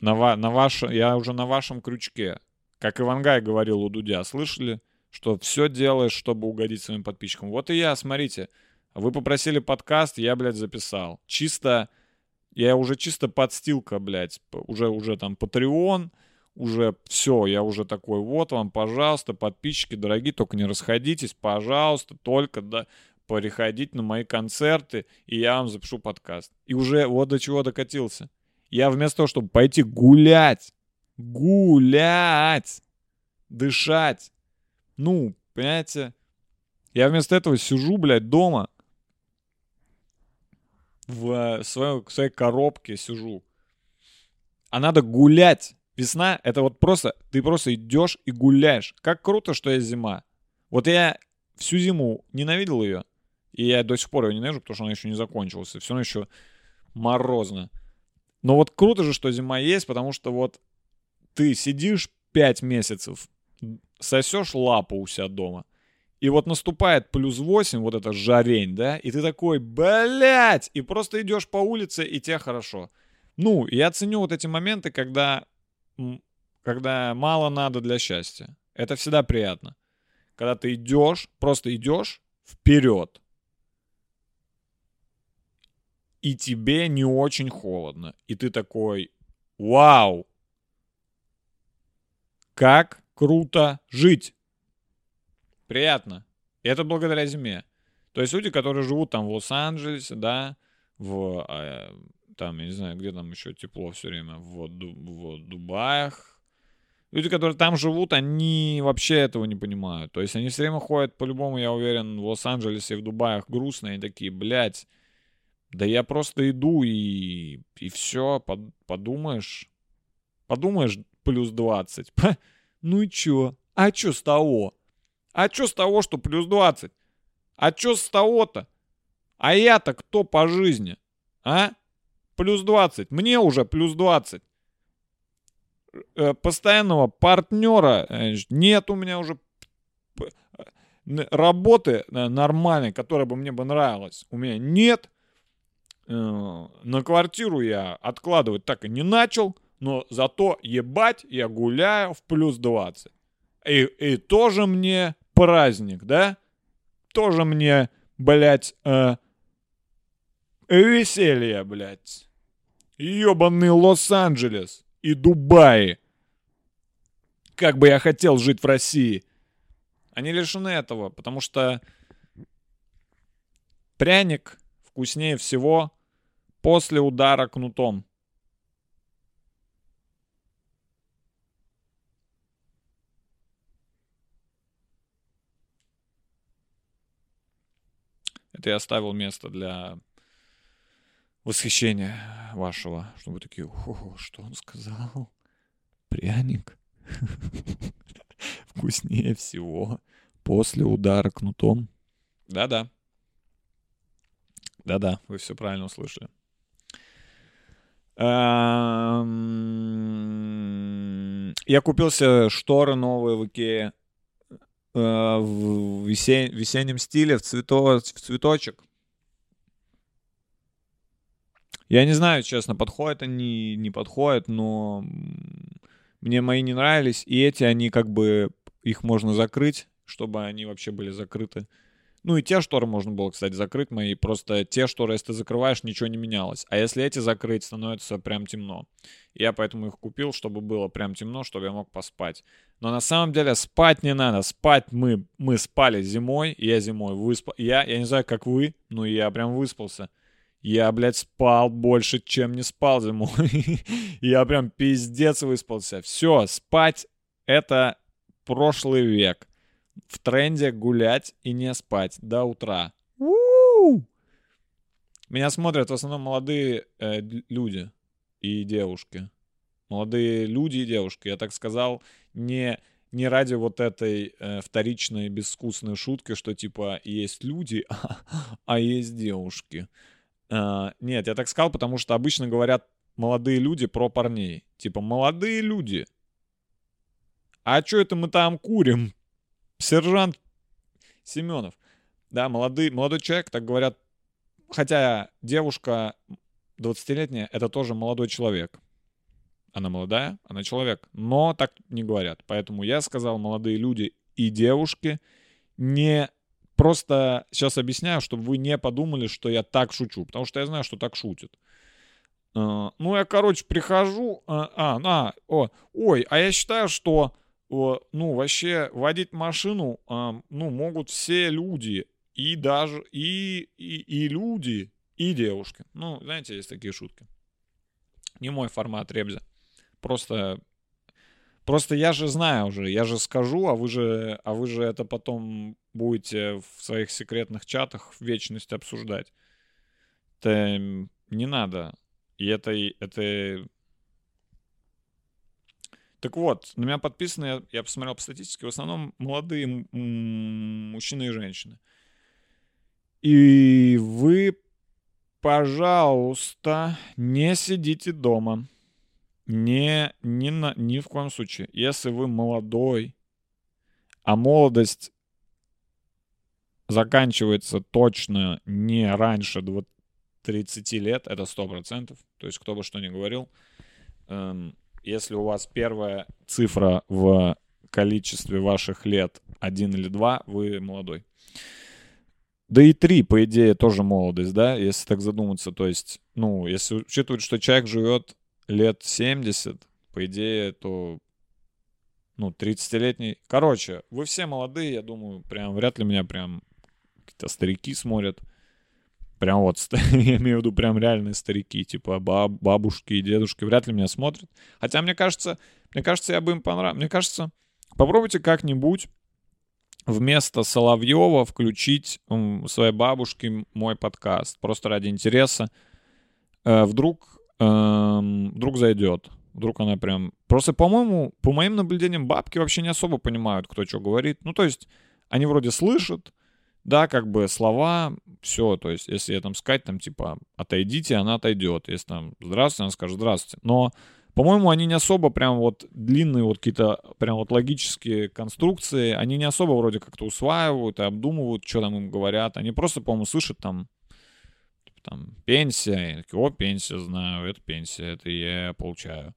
На, ва... на ваш... Я уже на вашем крючке. Как Ивангай говорил у Дудя, слышали? Что все делаешь, чтобы угодить своим подписчикам. Вот и я, смотрите. Вы попросили подкаст, я, блядь, записал. Чисто... Я уже чисто подстилка, блядь. Уже, уже там Patreon, уже все, я уже такой, вот вам, пожалуйста, подписчики дорогие, только не расходитесь, пожалуйста, только да, переходить на мои концерты, и я вам запишу подкаст. И уже вот до чего докатился. Я вместо того, чтобы пойти гулять, гулять, дышать, ну, понимаете, я вместо этого сижу, блядь, дома, в своей, своей коробке сижу. А надо гулять. Весна — это вот просто, ты просто идешь и гуляешь. Как круто, что есть зима. Вот я всю зиму ненавидел ее, и я до сих пор ее ненавижу, потому что она еще не закончилась, и все равно еще морозно. Но вот круто же, что зима есть, потому что вот ты сидишь 5 месяцев, сосешь лапу у себя дома, и вот наступает плюс 8, вот эта жарень, да, и ты такой, блядь, и просто идешь по улице, и тебе хорошо. Ну, я ценю вот эти моменты, когда, когда мало надо для счастья. Это всегда приятно. Когда ты идешь, просто идешь вперед. И тебе не очень холодно. И ты такой, вау, как круто жить. Приятно. И это благодаря зиме. То есть люди, которые живут там в Лос-Анджелесе, да, в, э, там, я не знаю, где там еще тепло все время, в, в Дубаях. Люди, которые там живут, они вообще этого не понимают. То есть они все время ходят, по-любому, я уверен, в Лос-Анджелесе и в Дубаях грустные, такие, блядь, да я просто иду и, и все, подумаешь, подумаешь, плюс 20. Ха, Ну и чё? А чё с того? А чё с того, что плюс 20? А чё с того-то? А я-то кто по жизни? А? Плюс 20. Мне уже плюс 20. Э, Постоянного партнера э, нет у меня уже э, работы нормальной, которая бы мне бы нравилась. У меня нет. На квартиру я откладывать так и не начал, но зато ебать я гуляю в плюс 20. И, и тоже мне праздник, да? Тоже мне, блядь, э, веселье, блядь. Ёбаный Лос-Анджелес и Дубай. Как бы я хотел жить в России. Они лишены этого, потому что пряник вкуснее всего после удара кнутом. Это я оставил место для восхищения вашего, чтобы такие, о, что он сказал? Пряник вкуснее всего после удара кнутом. Да-да. Да-да, вы все правильно услышали. Я купил себе шторы новые в Икее э, в весе- весеннем стиле, в, цвето- в цветочек. Я не знаю, честно, подходят они, не подходят, но мне мои не нравились, и эти, они как бы, их можно закрыть, чтобы они вообще были закрыты. Ну и те шторы можно было, кстати, закрыть мои. Просто те шторы, если ты закрываешь, ничего не менялось. А если эти закрыть, становится прям темно. Я поэтому их купил, чтобы было прям темно, чтобы я мог поспать. Но на самом деле спать не надо. Спать мы, мы спали зимой. Я зимой выспал. Я, я не знаю, как вы, но я прям выспался. Я, блядь, спал больше, чем не спал зимой. я прям пиздец выспался. Все, спать — это прошлый век. В тренде гулять и не спать до утра. У-у-у! Меня смотрят в основном молодые э, люди и девушки. Молодые люди и девушки. Я так сказал не, не ради вот этой э, вторичной безвкусной шутки, что типа есть люди, а есть девушки. Э, нет, я так сказал, потому что обычно говорят молодые люди про парней. Типа, молодые люди. А что это мы там курим? Сержант Семенов. Да, молодой, молодой человек, так говорят. Хотя девушка 20-летняя, это тоже молодой человек. Она молодая, она человек. Но так не говорят. Поэтому я сказал, молодые люди и девушки не просто сейчас объясняю, чтобы вы не подумали, что я так шучу, потому что я знаю, что так шутят. А, ну, я, короче, прихожу, а, а, а, о, ой, а я считаю, что, ну, вообще водить машину, а, ну, могут все люди, и даже, и, и, и люди, и девушки. Ну, знаете, есть такие шутки. Не мой формат ребзя. Просто Просто я же знаю уже, я же скажу, а вы же, а вы же это потом будете в своих секретных чатах в вечность обсуждать. Это не надо. И это, это... Так вот, на меня подписаны, я, я посмотрел по статистике, в основном молодые мужчины и женщины. И вы, пожалуйста, не сидите дома. Не, ни, на, ни в коем случае. Если вы молодой, а молодость заканчивается точно не раньше 30 лет, это 100%. То есть кто бы что ни говорил. Эм, если у вас первая цифра в количестве ваших лет один или два, вы молодой. Да и три, по идее, тоже молодость, да, если так задуматься. То есть, ну, если учитывать, что человек живет лет 70, по идее, то, ну, 30-летний. Короче, вы все молодые, я думаю, прям вряд ли меня прям какие-то старики смотрят. Прям вот, я имею в виду прям реальные старики, типа баб, бабушки и дедушки, вряд ли меня смотрят. Хотя мне кажется, мне кажется, я бы им понравился. Мне кажется, попробуйте как-нибудь вместо Соловьева включить своей бабушке мой подкаст. Просто ради интереса. Э, вдруг эм, вдруг зайдет. Вдруг она прям... Просто, по-моему, по моим наблюдениям, бабки вообще не особо понимают, кто что говорит. Ну, то есть, они вроде слышат, да, как бы слова, все, то есть, если я там сказать, там, типа, отойдите, она отойдет. Если там, здравствуйте, она скажет, здравствуйте. Но, по-моему, они не особо прям вот длинные вот какие-то прям вот логические конструкции, они не особо вроде как-то усваивают и обдумывают, что там им говорят. Они просто, по-моему, слышат там там пенсия, я такие, о, пенсия, знаю, это пенсия, это я получаю.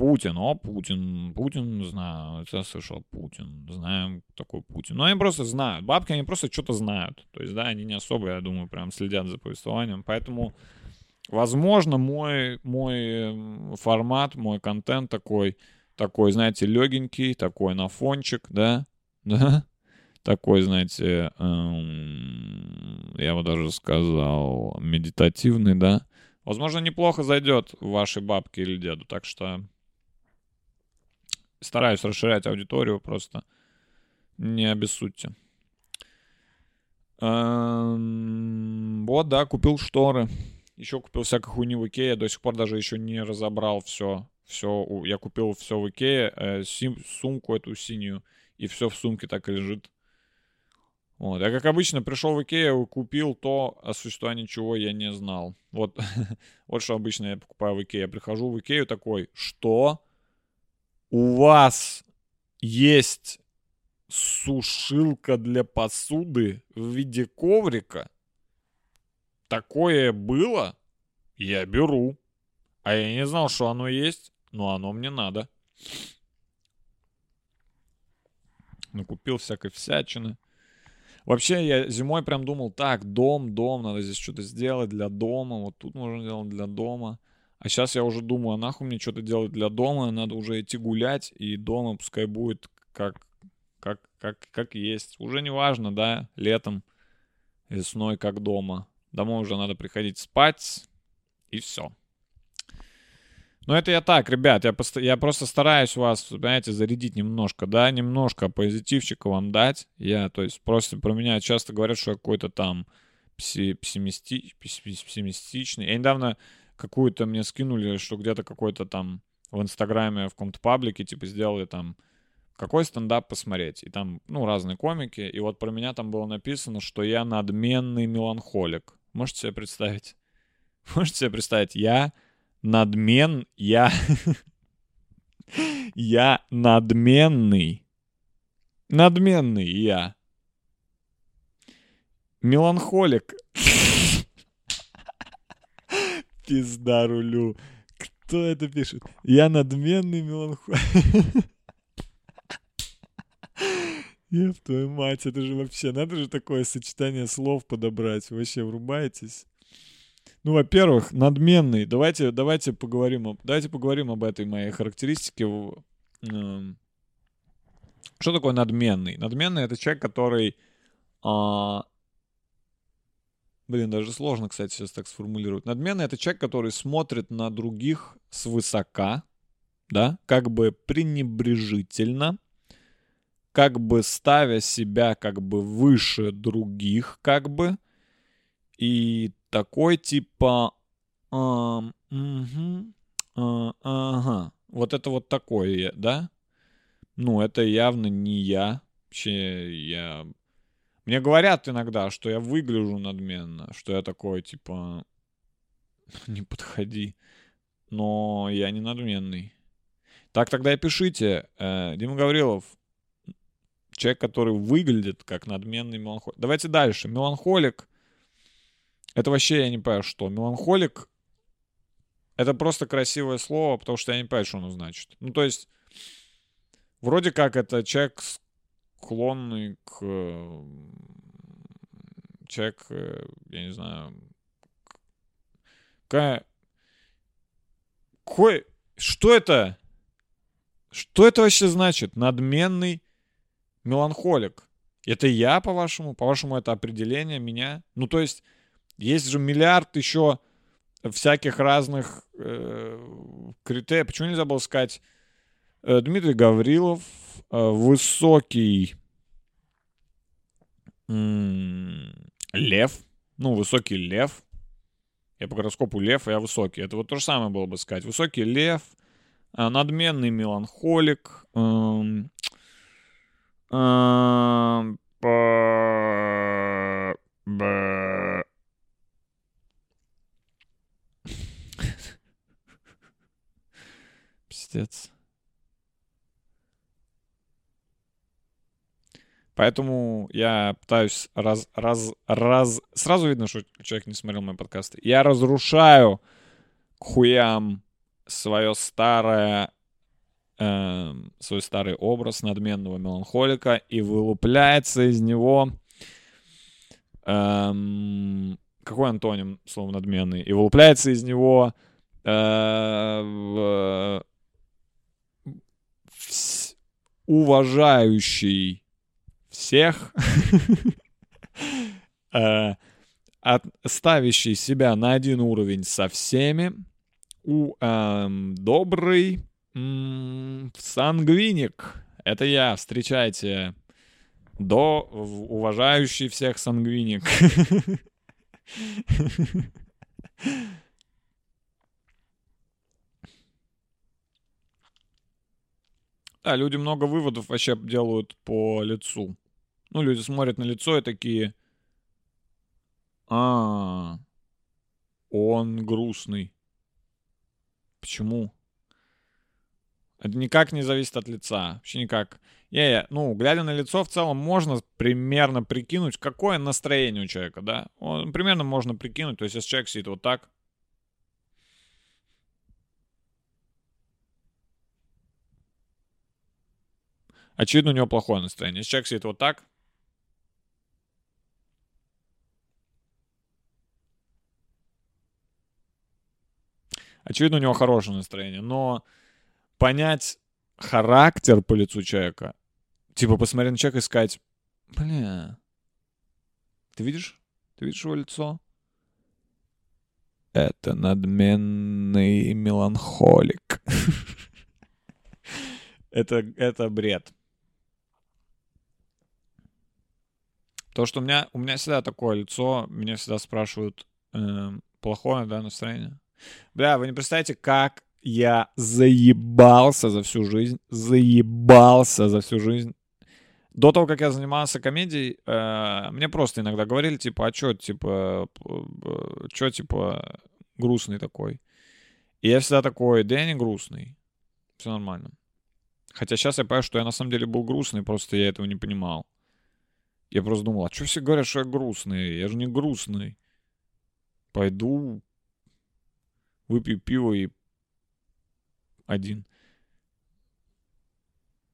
Путин, о, Путин, Путин, знаю, я слышал, Путин, знаем, такой Путин. Но они просто знают, бабки, они просто что-то знают. То есть, да, они не особо, я думаю, прям следят за повествованием, поэтому, возможно, мой, мой формат, мой контент такой, такой, знаете, легенький, такой на фончик, да, да, такой, знаете, эм, я бы даже сказал, медитативный, да. Возможно, неплохо зайдет вашей бабке или деду, так что стараюсь расширять аудиторию, просто не обессудьте. Эм, вот, да, купил шторы. Еще купил всякую хуйню в Икее. До сих пор даже еще не разобрал все. Все, я купил все в Икее, э, сумку эту синюю, и все в сумке так и лежит. Вот. Я, как обычно, пришел в Икею и купил то, о существовании чего я не знал. Вот, вот что обычно я покупаю в Икее. Я прихожу в Икею такой, что у вас есть сушилка для посуды в виде коврика? Такое было? Я беру. А я не знал, что оно есть, но оно мне надо. Ну, купил всякой всячины Вообще, я зимой прям думал, так, дом, дом, надо здесь что-то сделать для дома, вот тут можно сделать для дома. А сейчас я уже думаю, а нахуй мне что-то делать для дома, надо уже идти гулять, и дома пускай будет как, как, как, как есть. Уже не важно, да, летом, весной, как дома. Домой уже надо приходить спать, и все. Ну, это я так, ребят, я, пост- я просто стараюсь вас, понимаете, зарядить немножко, да, немножко позитивчика вам дать. Я, то есть, просто про меня часто говорят, что я какой-то там пессимистичный. Я недавно какую-то мне скинули, что где-то какой-то там в Инстаграме, в каком-то паблике, типа, сделали там какой стендап посмотреть. И там, ну, разные комики. И вот про меня там было написано, что я надменный меланхолик. Можете себе представить? Можете себе представить? Я надмен... Я... я надменный. Надменный я. Меланхолик. Пизда рулю. Кто это пишет? Я надменный меланхолик. Еб твою мать, это же вообще, надо же такое сочетание слов подобрать. Вообще врубаетесь? Ну, во-первых, надменный. Давайте, давайте поговорим, давайте поговорим об этой моей характеристике. Эм, Что такое надменный? Надменный это человек, который, а, блин, даже сложно, кстати, сейчас так сформулировать. Надменный это человек, который смотрит на других свысока, да, как бы пренебрежительно, как бы ставя себя как бы выше других, как бы, и такой типа, а, ага, вот это вот такое, да? Ну, это явно не я. Вообще, я... Мне говорят иногда, что я выгляжу надменно, что я такой, типа, не подходи. Но я не надменный. Так тогда и пишите. Э, Дима Гаврилов, человек, который выглядит как надменный меланхолик. Давайте дальше. Меланхолик. Это вообще я не понимаю, что. Меланхолик это просто красивое слово, потому что я не понимаю, что оно значит. Ну, то есть, вроде как это человек склонный к... э, Человек, э, я не знаю... Какая... Какой... Что это? Что это вообще значит? Надменный меланхолик. Это я, по-вашему? По-вашему, это определение меня? Ну, то есть, есть же миллиард еще всяких разных э, критериев. Почему нельзя было сказать э, Дмитрий Гаврилов, э, высокий м, лев, ну, высокий лев. Я по гороскопу лев, а я высокий. Это вот то же самое было бы сказать. Высокий лев, э, надменный меланхолик, эм, ба- ба- Пиздец. Поэтому я пытаюсь раз, раз, раз... Сразу видно, что человек не смотрел мои подкасты. Я разрушаю к хуям свое старое... эм, свой старый образ надменного меланхолика и вылупляется из него... эм, какой антоним слова надменный? И вылупляется из него... э, уважающий всех, э, ставящий себя на один уровень со всеми, у, эм, добрый сангвиник. Это я, встречайте. До уважающий всех сангвиник. Да, люди много выводов вообще делают по лицу. Ну, люди смотрят на лицо и такие... А, он грустный. Почему? Это никак не зависит от лица. Вообще никак. Я, я, ну, глядя на лицо, в целом можно примерно прикинуть, какое настроение у человека, да? Примерно можно прикинуть. То есть, если человек сидит вот так, Очевидно, у него плохое настроение. Если человек сидит вот так, Очевидно, у него хорошее настроение, но понять характер по лицу человека, типа посмотреть на человека и сказать, бля, ты видишь? Ты видишь его лицо? Это надменный меланхолик. это, это бред. То, что у меня, у меня всегда такое лицо, меня всегда спрашивают, э, плохое, да, настроение? Бля, вы не представляете, как я заебался за всю жизнь, заебался за всю жизнь. До того, как я занимался комедией, э, мне просто иногда говорили, типа, а чё, типа, э, чё, типа, грустный такой? И я всегда такой, да я не грустный, все нормально. Хотя сейчас я понимаю, что я на самом деле был грустный, просто я этого не понимал. Я просто думал, а что все говорят, что я грустный? Я же не грустный. Пойду выпью пиво и один.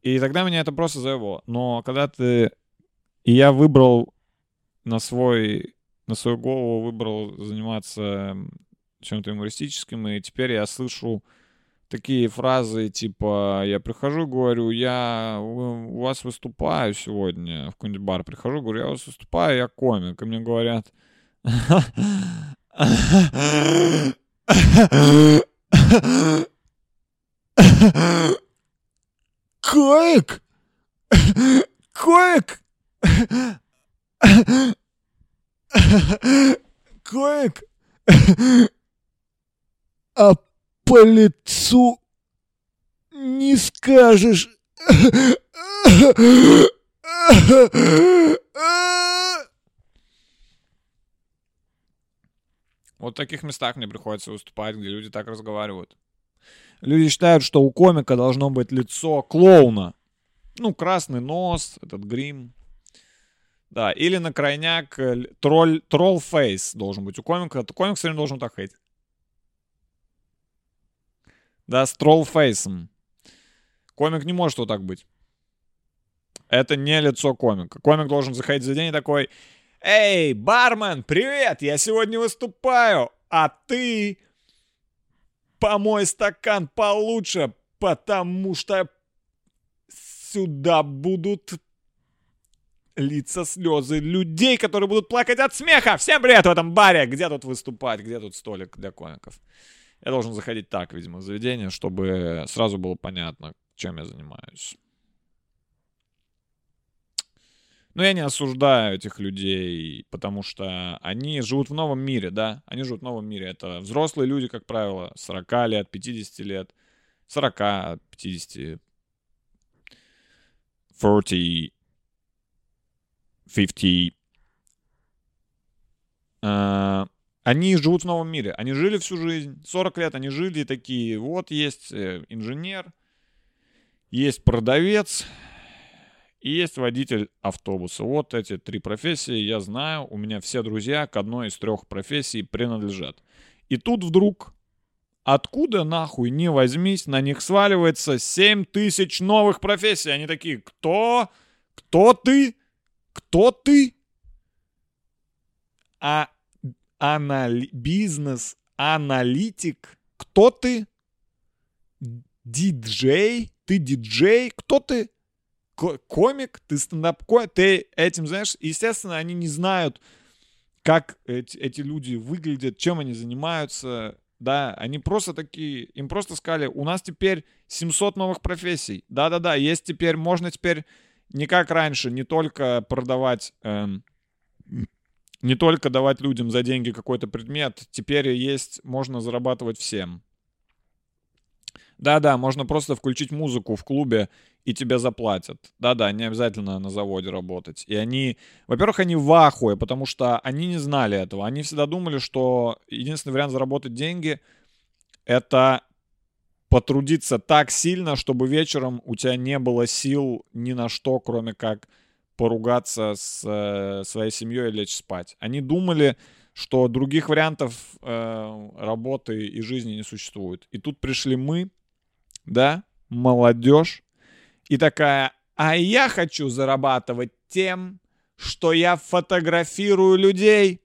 И тогда меня это просто заебало. Но когда ты... И я выбрал на свой... На свою голову выбрал заниматься чем-то юмористическим, и теперь я слышу такие фразы, типа, я прихожу, говорю, я у вас выступаю сегодня, в какой-нибудь бар прихожу, говорю, я у вас выступаю, я комик, и мне говорят, Коик! Коик! Коик! А по лицу не скажешь. Вот в таких местах мне приходится выступать, где люди так разговаривают. Люди считают, что у комика должно быть лицо клоуна. Ну, красный нос, этот грим. Да, или на крайняк э, тролль, тролл фейс должен быть у комика. Комик все время должен так ходить. Да, с тролл фейсом. Комик не может вот так быть. Это не лицо комика. Комик должен заходить за день и такой, «Эй, бармен, привет! Я сегодня выступаю, а ты помой стакан получше, потому что сюда будут лица слезы людей, которые будут плакать от смеха. Всем привет в этом баре. Где тут выступать? Где тут столик для комиков? Я должен заходить так, видимо, в заведение, чтобы сразу было понятно, чем я занимаюсь. Но я не осуждаю этих людей, потому что они живут в новом мире, да? Они живут в новом мире. Это взрослые люди, как правило, 40 лет, 50 лет. 40, 50, 40, 50. Они живут в новом мире. Они жили всю жизнь. 40 лет они жили такие. Вот есть э, инженер, есть продавец, и есть водитель автобуса. Вот эти три профессии я знаю. У меня все друзья к одной из трех профессий принадлежат. И тут вдруг, откуда нахуй не возьмись, на них сваливается 7 тысяч новых профессий. Они такие, кто? Кто ты? Кто ты? А анали... бизнес-аналитик? Кто ты? Диджей? Ты диджей? Кто ты? комик, ты стендап комик, ты этим знаешь. Естественно, они не знают, как эти, эти люди выглядят, чем они занимаются. Да, они просто такие, им просто сказали, у нас теперь 700 новых профессий. Да-да-да, есть теперь, можно теперь не как раньше, не только продавать, эм, не только давать людям за деньги какой-то предмет, теперь есть, можно зарабатывать всем. Да-да, можно просто включить музыку в клубе и тебе заплатят. Да-да, не обязательно на заводе работать. И они, во-первых, они в ахуе, потому что они не знали этого. Они всегда думали, что единственный вариант заработать деньги — это потрудиться так сильно, чтобы вечером у тебя не было сил ни на что, кроме как поругаться с э, своей семьей и лечь спать. Они думали, что других вариантов э, работы и жизни не существует. И тут пришли мы, да, молодежь, и такая, а я хочу зарабатывать тем, что я фотографирую людей.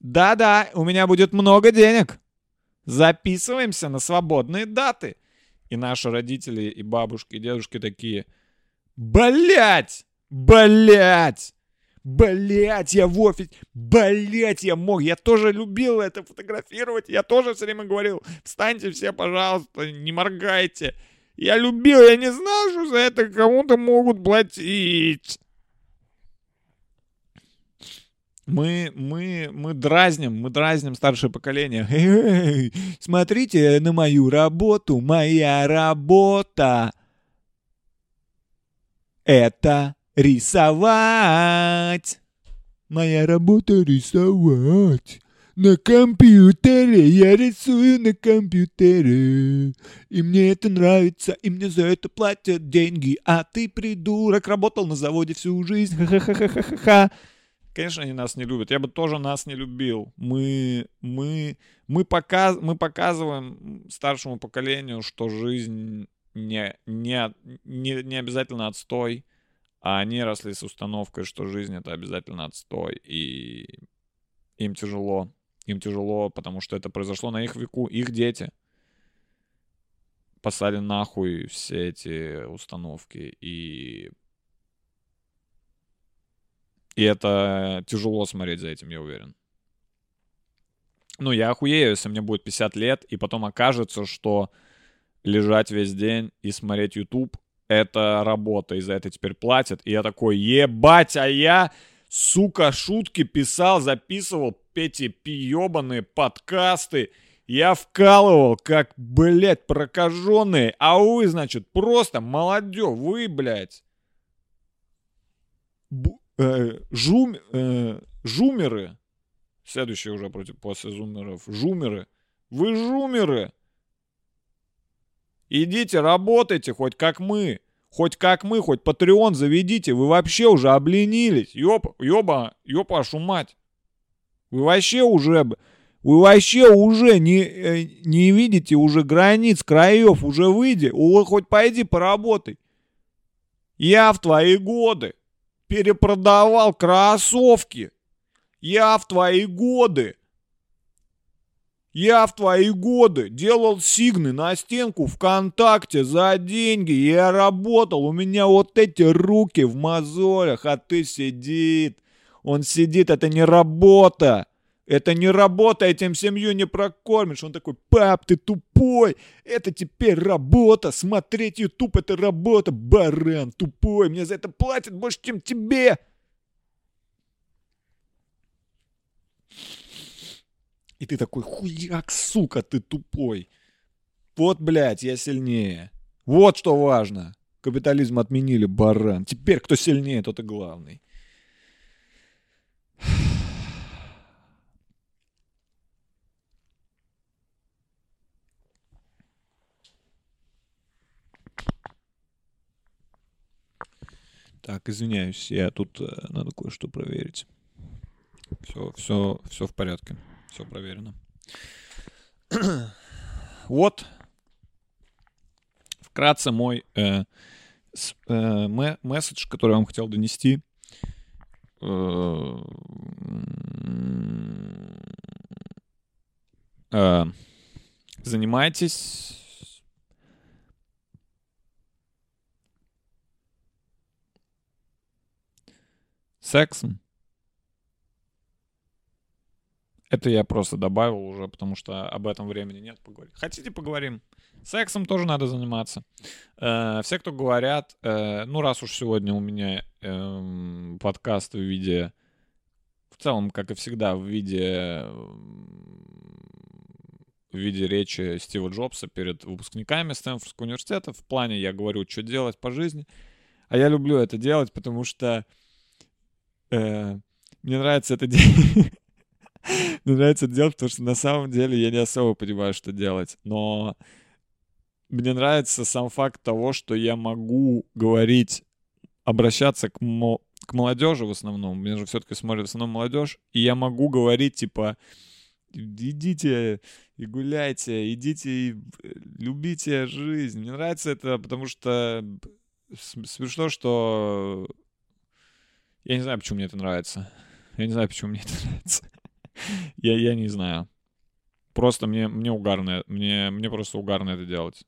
Да-да, у меня будет много денег. записываемся на свободные даты. И наши родители, и бабушки, и дедушки такие, блять, блять, блять, я в офисе, блять, я мог, я тоже любил это фотографировать, я тоже все время говорил, встаньте все, пожалуйста, не моргайте. Я любил, я не знал, что за это кому-то могут платить. Мы, мы, мы дразним, мы дразним старшее поколение. Эй, смотрите на мою работу, моя работа. Это рисовать. Моя работа рисовать. На компьютере, я рисую на компьютере. И мне это нравится, и мне за это платят деньги. А ты, придурок, работал на заводе всю жизнь. Ха-ха-ха-ха-ха. Конечно, они нас не любят. Я бы тоже нас не любил. Мы, мы, мы, показ, мы показываем старшему поколению, что жизнь не, не, не, не обязательно отстой, а они росли с установкой, что жизнь это обязательно отстой, и им тяжело. Им тяжело, потому что это произошло на их веку, их дети послали нахуй все эти установки, и и это тяжело смотреть за этим, я уверен. Ну, я охуею, если мне будет 50 лет, и потом окажется, что лежать весь день и смотреть YouTube — это работа, и за это теперь платят. И я такой, ебать, а я, сука, шутки писал, записывал эти пьебаные подкасты. Я вкалывал, как, блядь, прокаженные. А вы, значит, просто молодежь. Вы, блядь, э, жум, э, жумеры, следующие уже против, после зумеров, жумеры, вы жумеры, идите, работайте, хоть как мы, хоть как мы, хоть Patreon заведите, вы вообще уже обленились, ёб, ёба, ёба вашу мать, вы вообще уже, вы вообще уже не, э, не видите уже границ, краев, уже выйди, хоть пойди поработай. Я в твои годы перепродавал кроссовки. Я в твои годы. Я в твои годы делал сигны на стенку ВКонтакте за деньги. Я работал, у меня вот эти руки в мозолях, а ты сидит. Он сидит, это не работа. Это не работа, этим семью не прокормишь. Он такой, пап, ты тупой. Это теперь работа. Смотреть YouTube это работа. Баран тупой. Мне за это платят больше, чем тебе. И ты такой, хуяк, сука, ты тупой. Вот, блядь, я сильнее. Вот что важно. Капитализм отменили, баран. Теперь кто сильнее, тот и главный. Так, извиняюсь, я тут э, надо кое-что проверить. Все, все, все в порядке, все проверено. вот вкратце мой э, с, э, месседж, который я вам хотел донести. Э, э, занимайтесь сексом. Это я просто добавил уже, потому что об этом времени нет поговорить. Хотите поговорим? Сексом тоже надо заниматься. Э, все, кто говорят, э, ну раз уж сегодня у меня э, подкаст в виде, в целом, как и всегда, в виде в виде речи Стива Джобса перед выпускниками Стэнфордского университета. В плане я говорю, что делать по жизни. А я люблю это делать, потому что э, мне нравится это делать. мне нравится это делать, потому что на самом деле я не особо понимаю, что делать. Но мне нравится сам факт того, что я могу говорить, обращаться к, мо- к молодежи в основном. Меня же все-таки смотрит в основном молодежь. И я могу говорить, типа, идите и гуляйте, идите и э, любите жизнь. Мне нравится это, потому что смешно, что я не знаю, почему мне это нравится. Я не знаю, почему мне это нравится. я, я не знаю. Просто мне, мне угарно, мне, мне просто угарно это делать.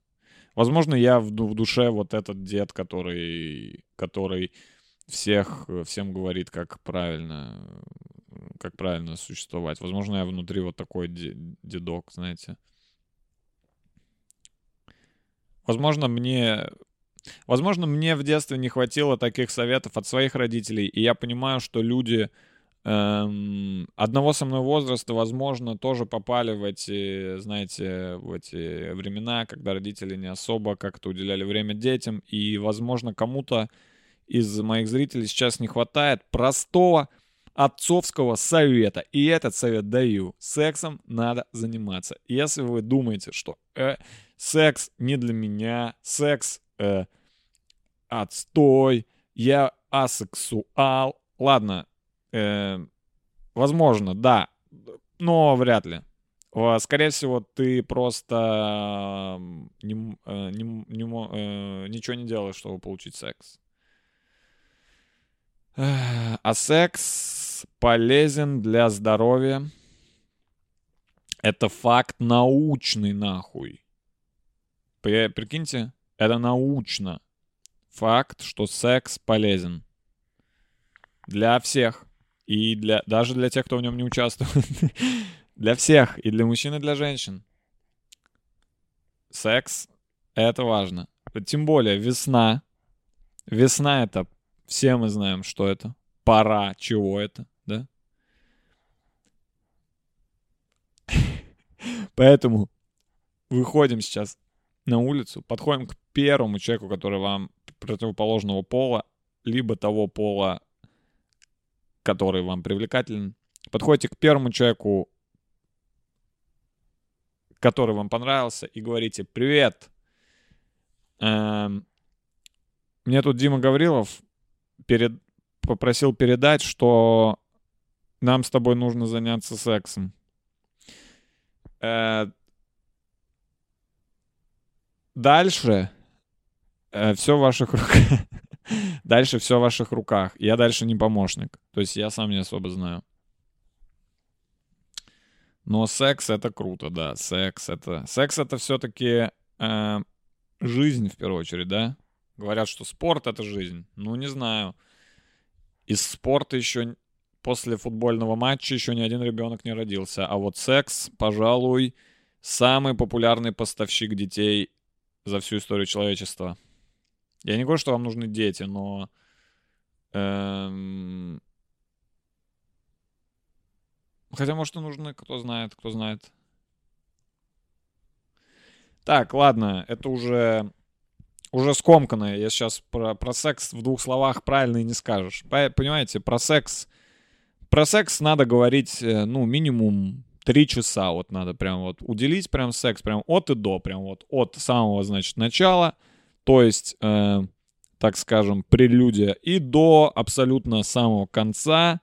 Возможно, я в, в душе вот этот дед, который, который всех, всем говорит, как правильно, как правильно существовать. Возможно, я внутри вот такой де- дедок, знаете. Возможно, мне... Возможно, мне в детстве не хватило таких советов от своих родителей, и я понимаю, что люди одного со мной возраста, возможно, тоже попали в эти, знаете, в эти времена, когда родители не особо как-то уделяли время детям, и, возможно, кому-то из моих зрителей сейчас не хватает простого отцовского совета. И этот совет даю. Сексом надо заниматься. Если вы думаете, что э, секс не для меня, секс э, отстой, я асексуал. Ладно, э, возможно, да, но вряд ли. Скорее всего, ты просто не э, не не э, ничего не делаешь, чтобы получить секс. А секс полезен для здоровья. Это факт научный, нахуй. При- Прикиньте, это научно. Факт, что секс полезен. Для всех. И для, даже для тех, кто в нем не участвует. Для всех. И для мужчин, и для женщин. Секс — это важно. Тем более весна. Весна — это... Все мы знаем, что это. Пора чего это, да? Поэтому выходим сейчас на улицу, подходим к первому человеку, который вам противоположного пола, либо того пола, который вам привлекателен. Подходите к первому человеку, который вам понравился, и говорите «Привет, эм, мне тут Дима Гаврилов перед... попросил передать, что нам с тобой нужно заняться сексом». Э, Дальше все в ваших руках. Дальше все в ваших руках. Я дальше не помощник. То есть я сам не особо знаю. Но секс это круто, да. Секс это... Секс это все-таки жизнь в первую очередь, да? Говорят, что спорт это жизнь. Ну, не знаю. Из спорта еще после футбольного матча еще ни один ребенок не родился. А вот секс, пожалуй, самый популярный поставщик детей за всю историю человечества. Я не говорю, что вам нужны дети, но... эм, Хотя, может, и нужны, кто знает, кто знает. Так, ладно, это уже... Уже скомканное. Я сейчас про, про секс в двух словах правильно и не скажешь. По- Понимаете, про секс... Про секс надо говорить, э, ну, минимум три часа вот надо прям вот уделить прям секс, прям от и до, прям вот от самого, значит, начала, то есть, э, так скажем, прелюдия, и до абсолютно самого конца,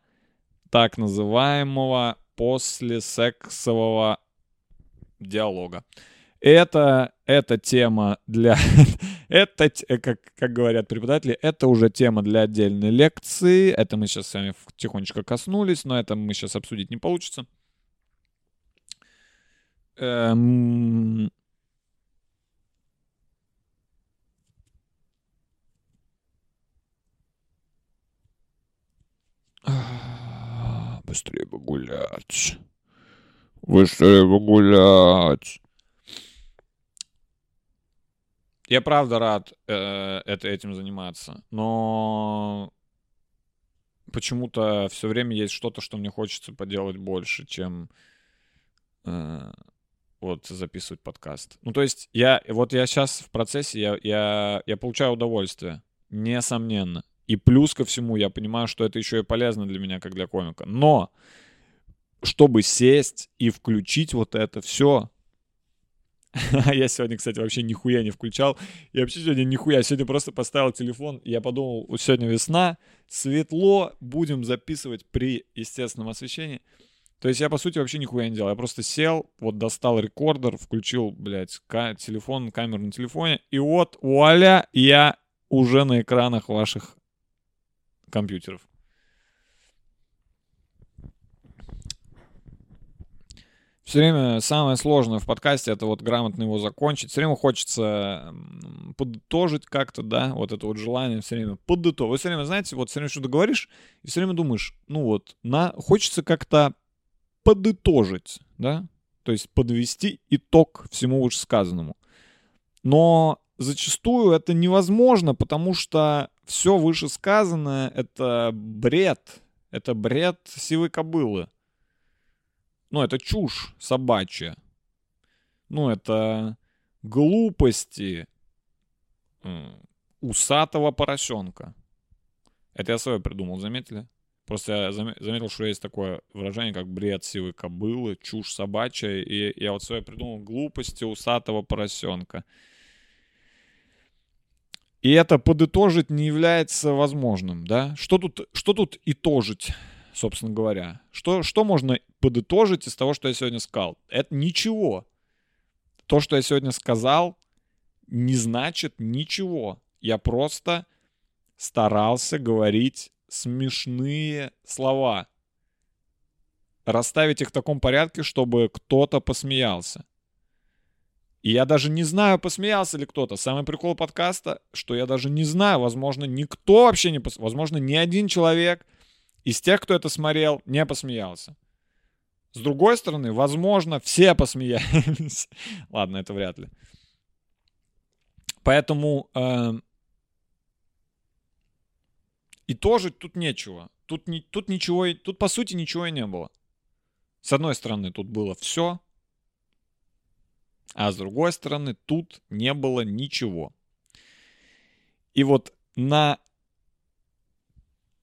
так называемого послесексового диалога. Это, эта тема для... это, т- как, как говорят преподаватели, это уже тема для отдельной лекции. Это мы сейчас с вами тихонечко коснулись, но это мы сейчас обсудить не получится. Эм, Быстрее погулять. Быстрее погулять. Я правда рад э, это, этим заниматься, но почему-то все время есть что-то, что мне хочется поделать больше, чем э, вот записывать подкаст. Ну, то есть я, вот я сейчас в процессе, я, я, я получаю удовольствие, несомненно. И плюс ко всему, я понимаю, что это еще и полезно для меня, как для комика. Но, чтобы сесть и включить вот это все, я сегодня, кстати, вообще нихуя не включал. Я вообще сегодня нихуя. Сегодня просто поставил телефон. Я подумал, вот сегодня весна, светло, будем записывать при естественном освещении. То есть я, по сути, вообще нихуя не делал. Я просто сел, вот достал рекордер, включил, блядь, ка- телефон, камеру на телефоне. И вот, вуаля, я уже на экранах ваших компьютеров. Все время самое сложное в подкасте это вот грамотно его закончить. Все время хочется подытожить как-то, да, вот это вот желание все время подытожить. Вы все время, знаете, вот все время что-то говоришь, и все время думаешь, ну вот, на, хочется как-то подытожить, да, то есть подвести итог всему вышесказанному. Но зачастую это невозможно, потому что все вышесказанное — это бред. Это бред сивой кобылы. Ну, это чушь собачья. Ну, это глупости усатого поросенка. Это я свое придумал, заметили? Просто я заме- заметил, что есть такое выражение, как бред сивой кобылы, чушь собачья, и я вот свое придумал глупости усатого поросенка. И это подытожить не является возможным, да? Что тут, что тут итожить, собственно говоря? Что, что можно подытожить из того, что я сегодня сказал? Это ничего. То, что я сегодня сказал, не значит ничего. Я просто старался говорить смешные слова. Расставить их в таком порядке, чтобы кто-то посмеялся. И я даже не знаю, посмеялся ли кто-то. Самый прикол подкаста, что я даже не знаю, возможно, никто вообще не посмеялся. Возможно, ни один человек из тех, кто это смотрел, не посмеялся. С другой стороны, возможно, все посмеялись. Ладно, это вряд ли. Поэтому э, и тоже тут нечего. Тут, не, тут ничего, тут по сути ничего и не было. С одной стороны, тут было все, а с другой стороны, тут не было ничего. И вот на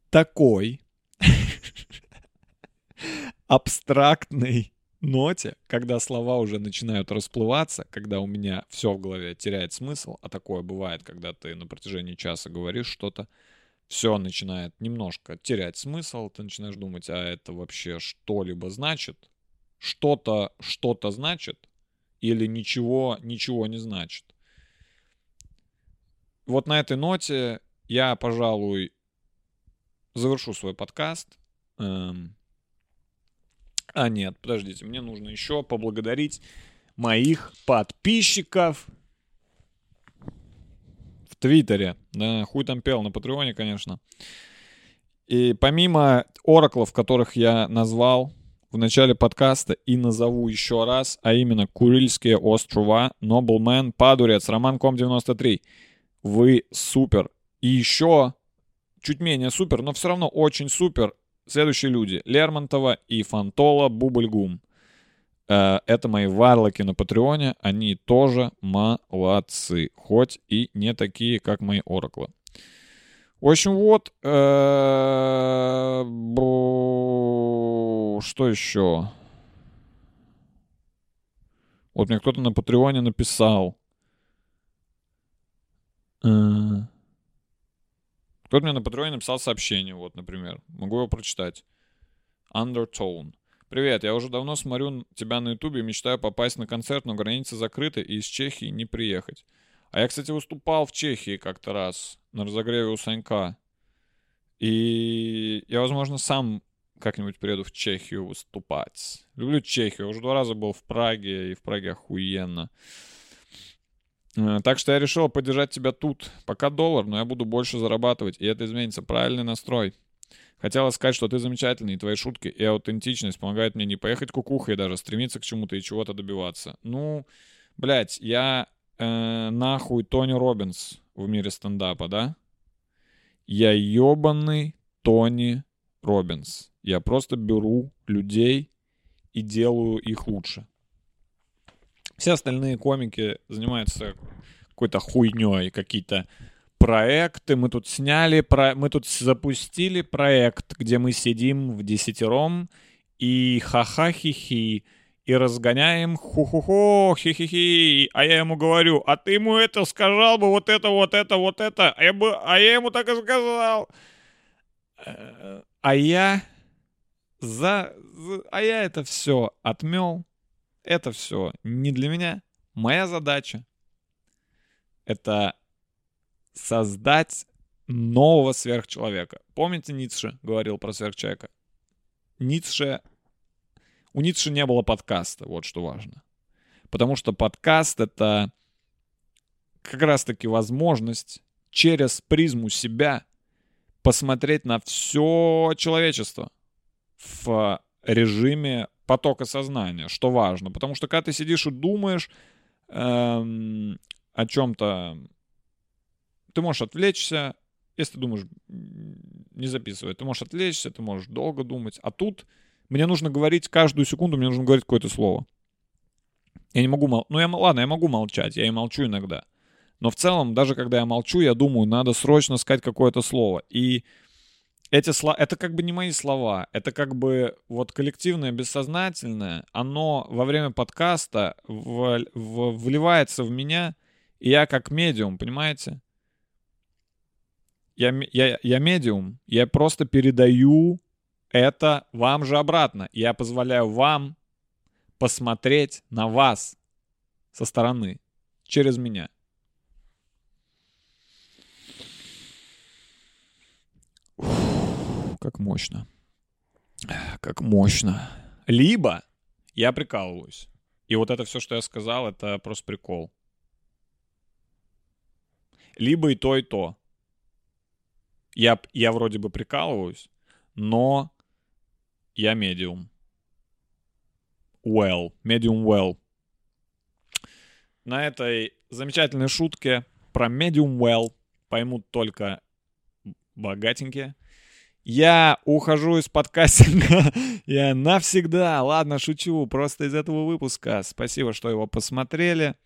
такой абстрактной ноте, когда слова уже начинают расплываться, когда у меня все в голове теряет смысл, а такое бывает, когда ты на протяжении часа говоришь что-то, все начинает немножко терять смысл, ты начинаешь думать, а это вообще что-либо значит? Что-то, что-то значит? Или ничего, ничего не значит? Вот на этой ноте я, пожалуй, завершу свой подкаст. Эм, А нет, подождите, мне нужно еще поблагодарить моих подписчиков в Твиттере. Да, хуй там пел, на Патреоне, конечно. И помимо ораклов, которых я назвал в начале подкаста и назову еще раз, а именно Курильские острова, Нобелмен, Падурец, Роман Ком 93. Вы супер. И еще чуть менее супер, но все равно очень супер. Следующие люди. Лермонтова и Фантола Бубльгум. Э, Это мои варлоки на Патреоне. Они тоже молодцы. Хоть и не такие, как мои ораклы. В общем, вот. э, Что еще? Вот мне кто-то на Патреоне написал. Э, Кто-то мне на Патреоне написал сообщение, вот, например. Могу его прочитать. Undertone. Привет, я уже давно смотрю тебя на ютубе и мечтаю попасть на концерт, но границы закрыты и из Чехии не приехать. А я, кстати, выступал в Чехии как-то раз на разогреве у Санька. И я, возможно, сам как-нибудь приеду в Чехию выступать. Люблю Чехию. Уже два раза был в Праге, и в Праге охуенно. Э, Так что я решил поддержать тебя тут. Пока доллар, но я буду больше зарабатывать, и это изменится. Правильный настрой. Хотела сказать, что ты замечательный, и твои шутки и аутентичность помогают мне не поехать кукухой даже, стремиться к чему-то и чего-то добиваться. Ну, блядь, я э, нахуй Тони Робинс в мире стендапа, да? Я ебаный Тони Робинс. Я просто беру людей и делаю их лучше. Все остальные комики занимаются какой-то хуйней, какие-то проекты. Мы тут сняли, про... мы тут запустили проект, где мы сидим в десятером и ха-ха-хи-хи, и разгоняем ху-ху-ху, хи-хи-хи. А я ему говорю, а ты ему это сказал бы, вот это, вот это, вот это. А я, бы... а я ему так и сказал. А я за- А я это все отмел. Это все не для меня. Моя задача — это создать нового сверхчеловека. Помните, Ницше говорил про сверхчеловека? Ницше У Ницше не было подкаста, вот что важно. Потому что подкаст — это как раз-таки возможность через призму себя посмотреть на все человечество в режиме потока сознания, что важно. Потому что когда ты сидишь и думаешь эм, о чем-то, ты можешь отвлечься, если ты думаешь, не записывай, ты можешь отвлечься, ты можешь долго думать. А тут мне нужно говорить каждую секунду, мне нужно говорить какое-то слово. Я не могу мол... Ну, я, ладно, я могу молчать, я и молчу иногда. Но в целом, даже когда я молчу, я думаю, надо срочно сказать какое-то слово. И эти слова, это как бы не мои слова, это как бы вот коллективное, бессознательное, оно во время подкаста в, в, вливается в меня, и я как медиум, понимаете? Я, я, я медиум, я просто передаю это вам же обратно. Я позволяю вам посмотреть на вас со стороны, через меня. Ух, как мощно. Как мощно. Либо я прикалываюсь. И вот это все, что я сказал, это просто прикол. Либо и то, и то. Я, я вроде бы прикалываюсь, но я медиум. Well. Medium well. На этой замечательной шутке про medium well поймут только богатенькие. Я ухожу из подкастинга. Я навсегда. Ладно, шучу. Просто из этого выпуска. Спасибо, что его посмотрели.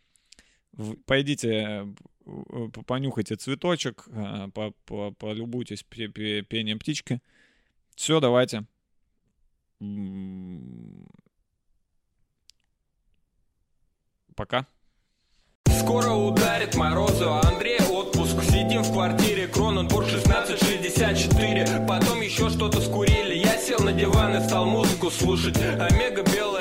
Пойдите, понюхайте цветочек, э, полюбуйтесь пением птички. Все, давайте. Пока. Скоро ударит морозу, Андрей отпуск. Сидим в квартире, Кроненбург 1664 Потом еще что-то скурили. Я сел на диван и стал музыку слушать. Омега белая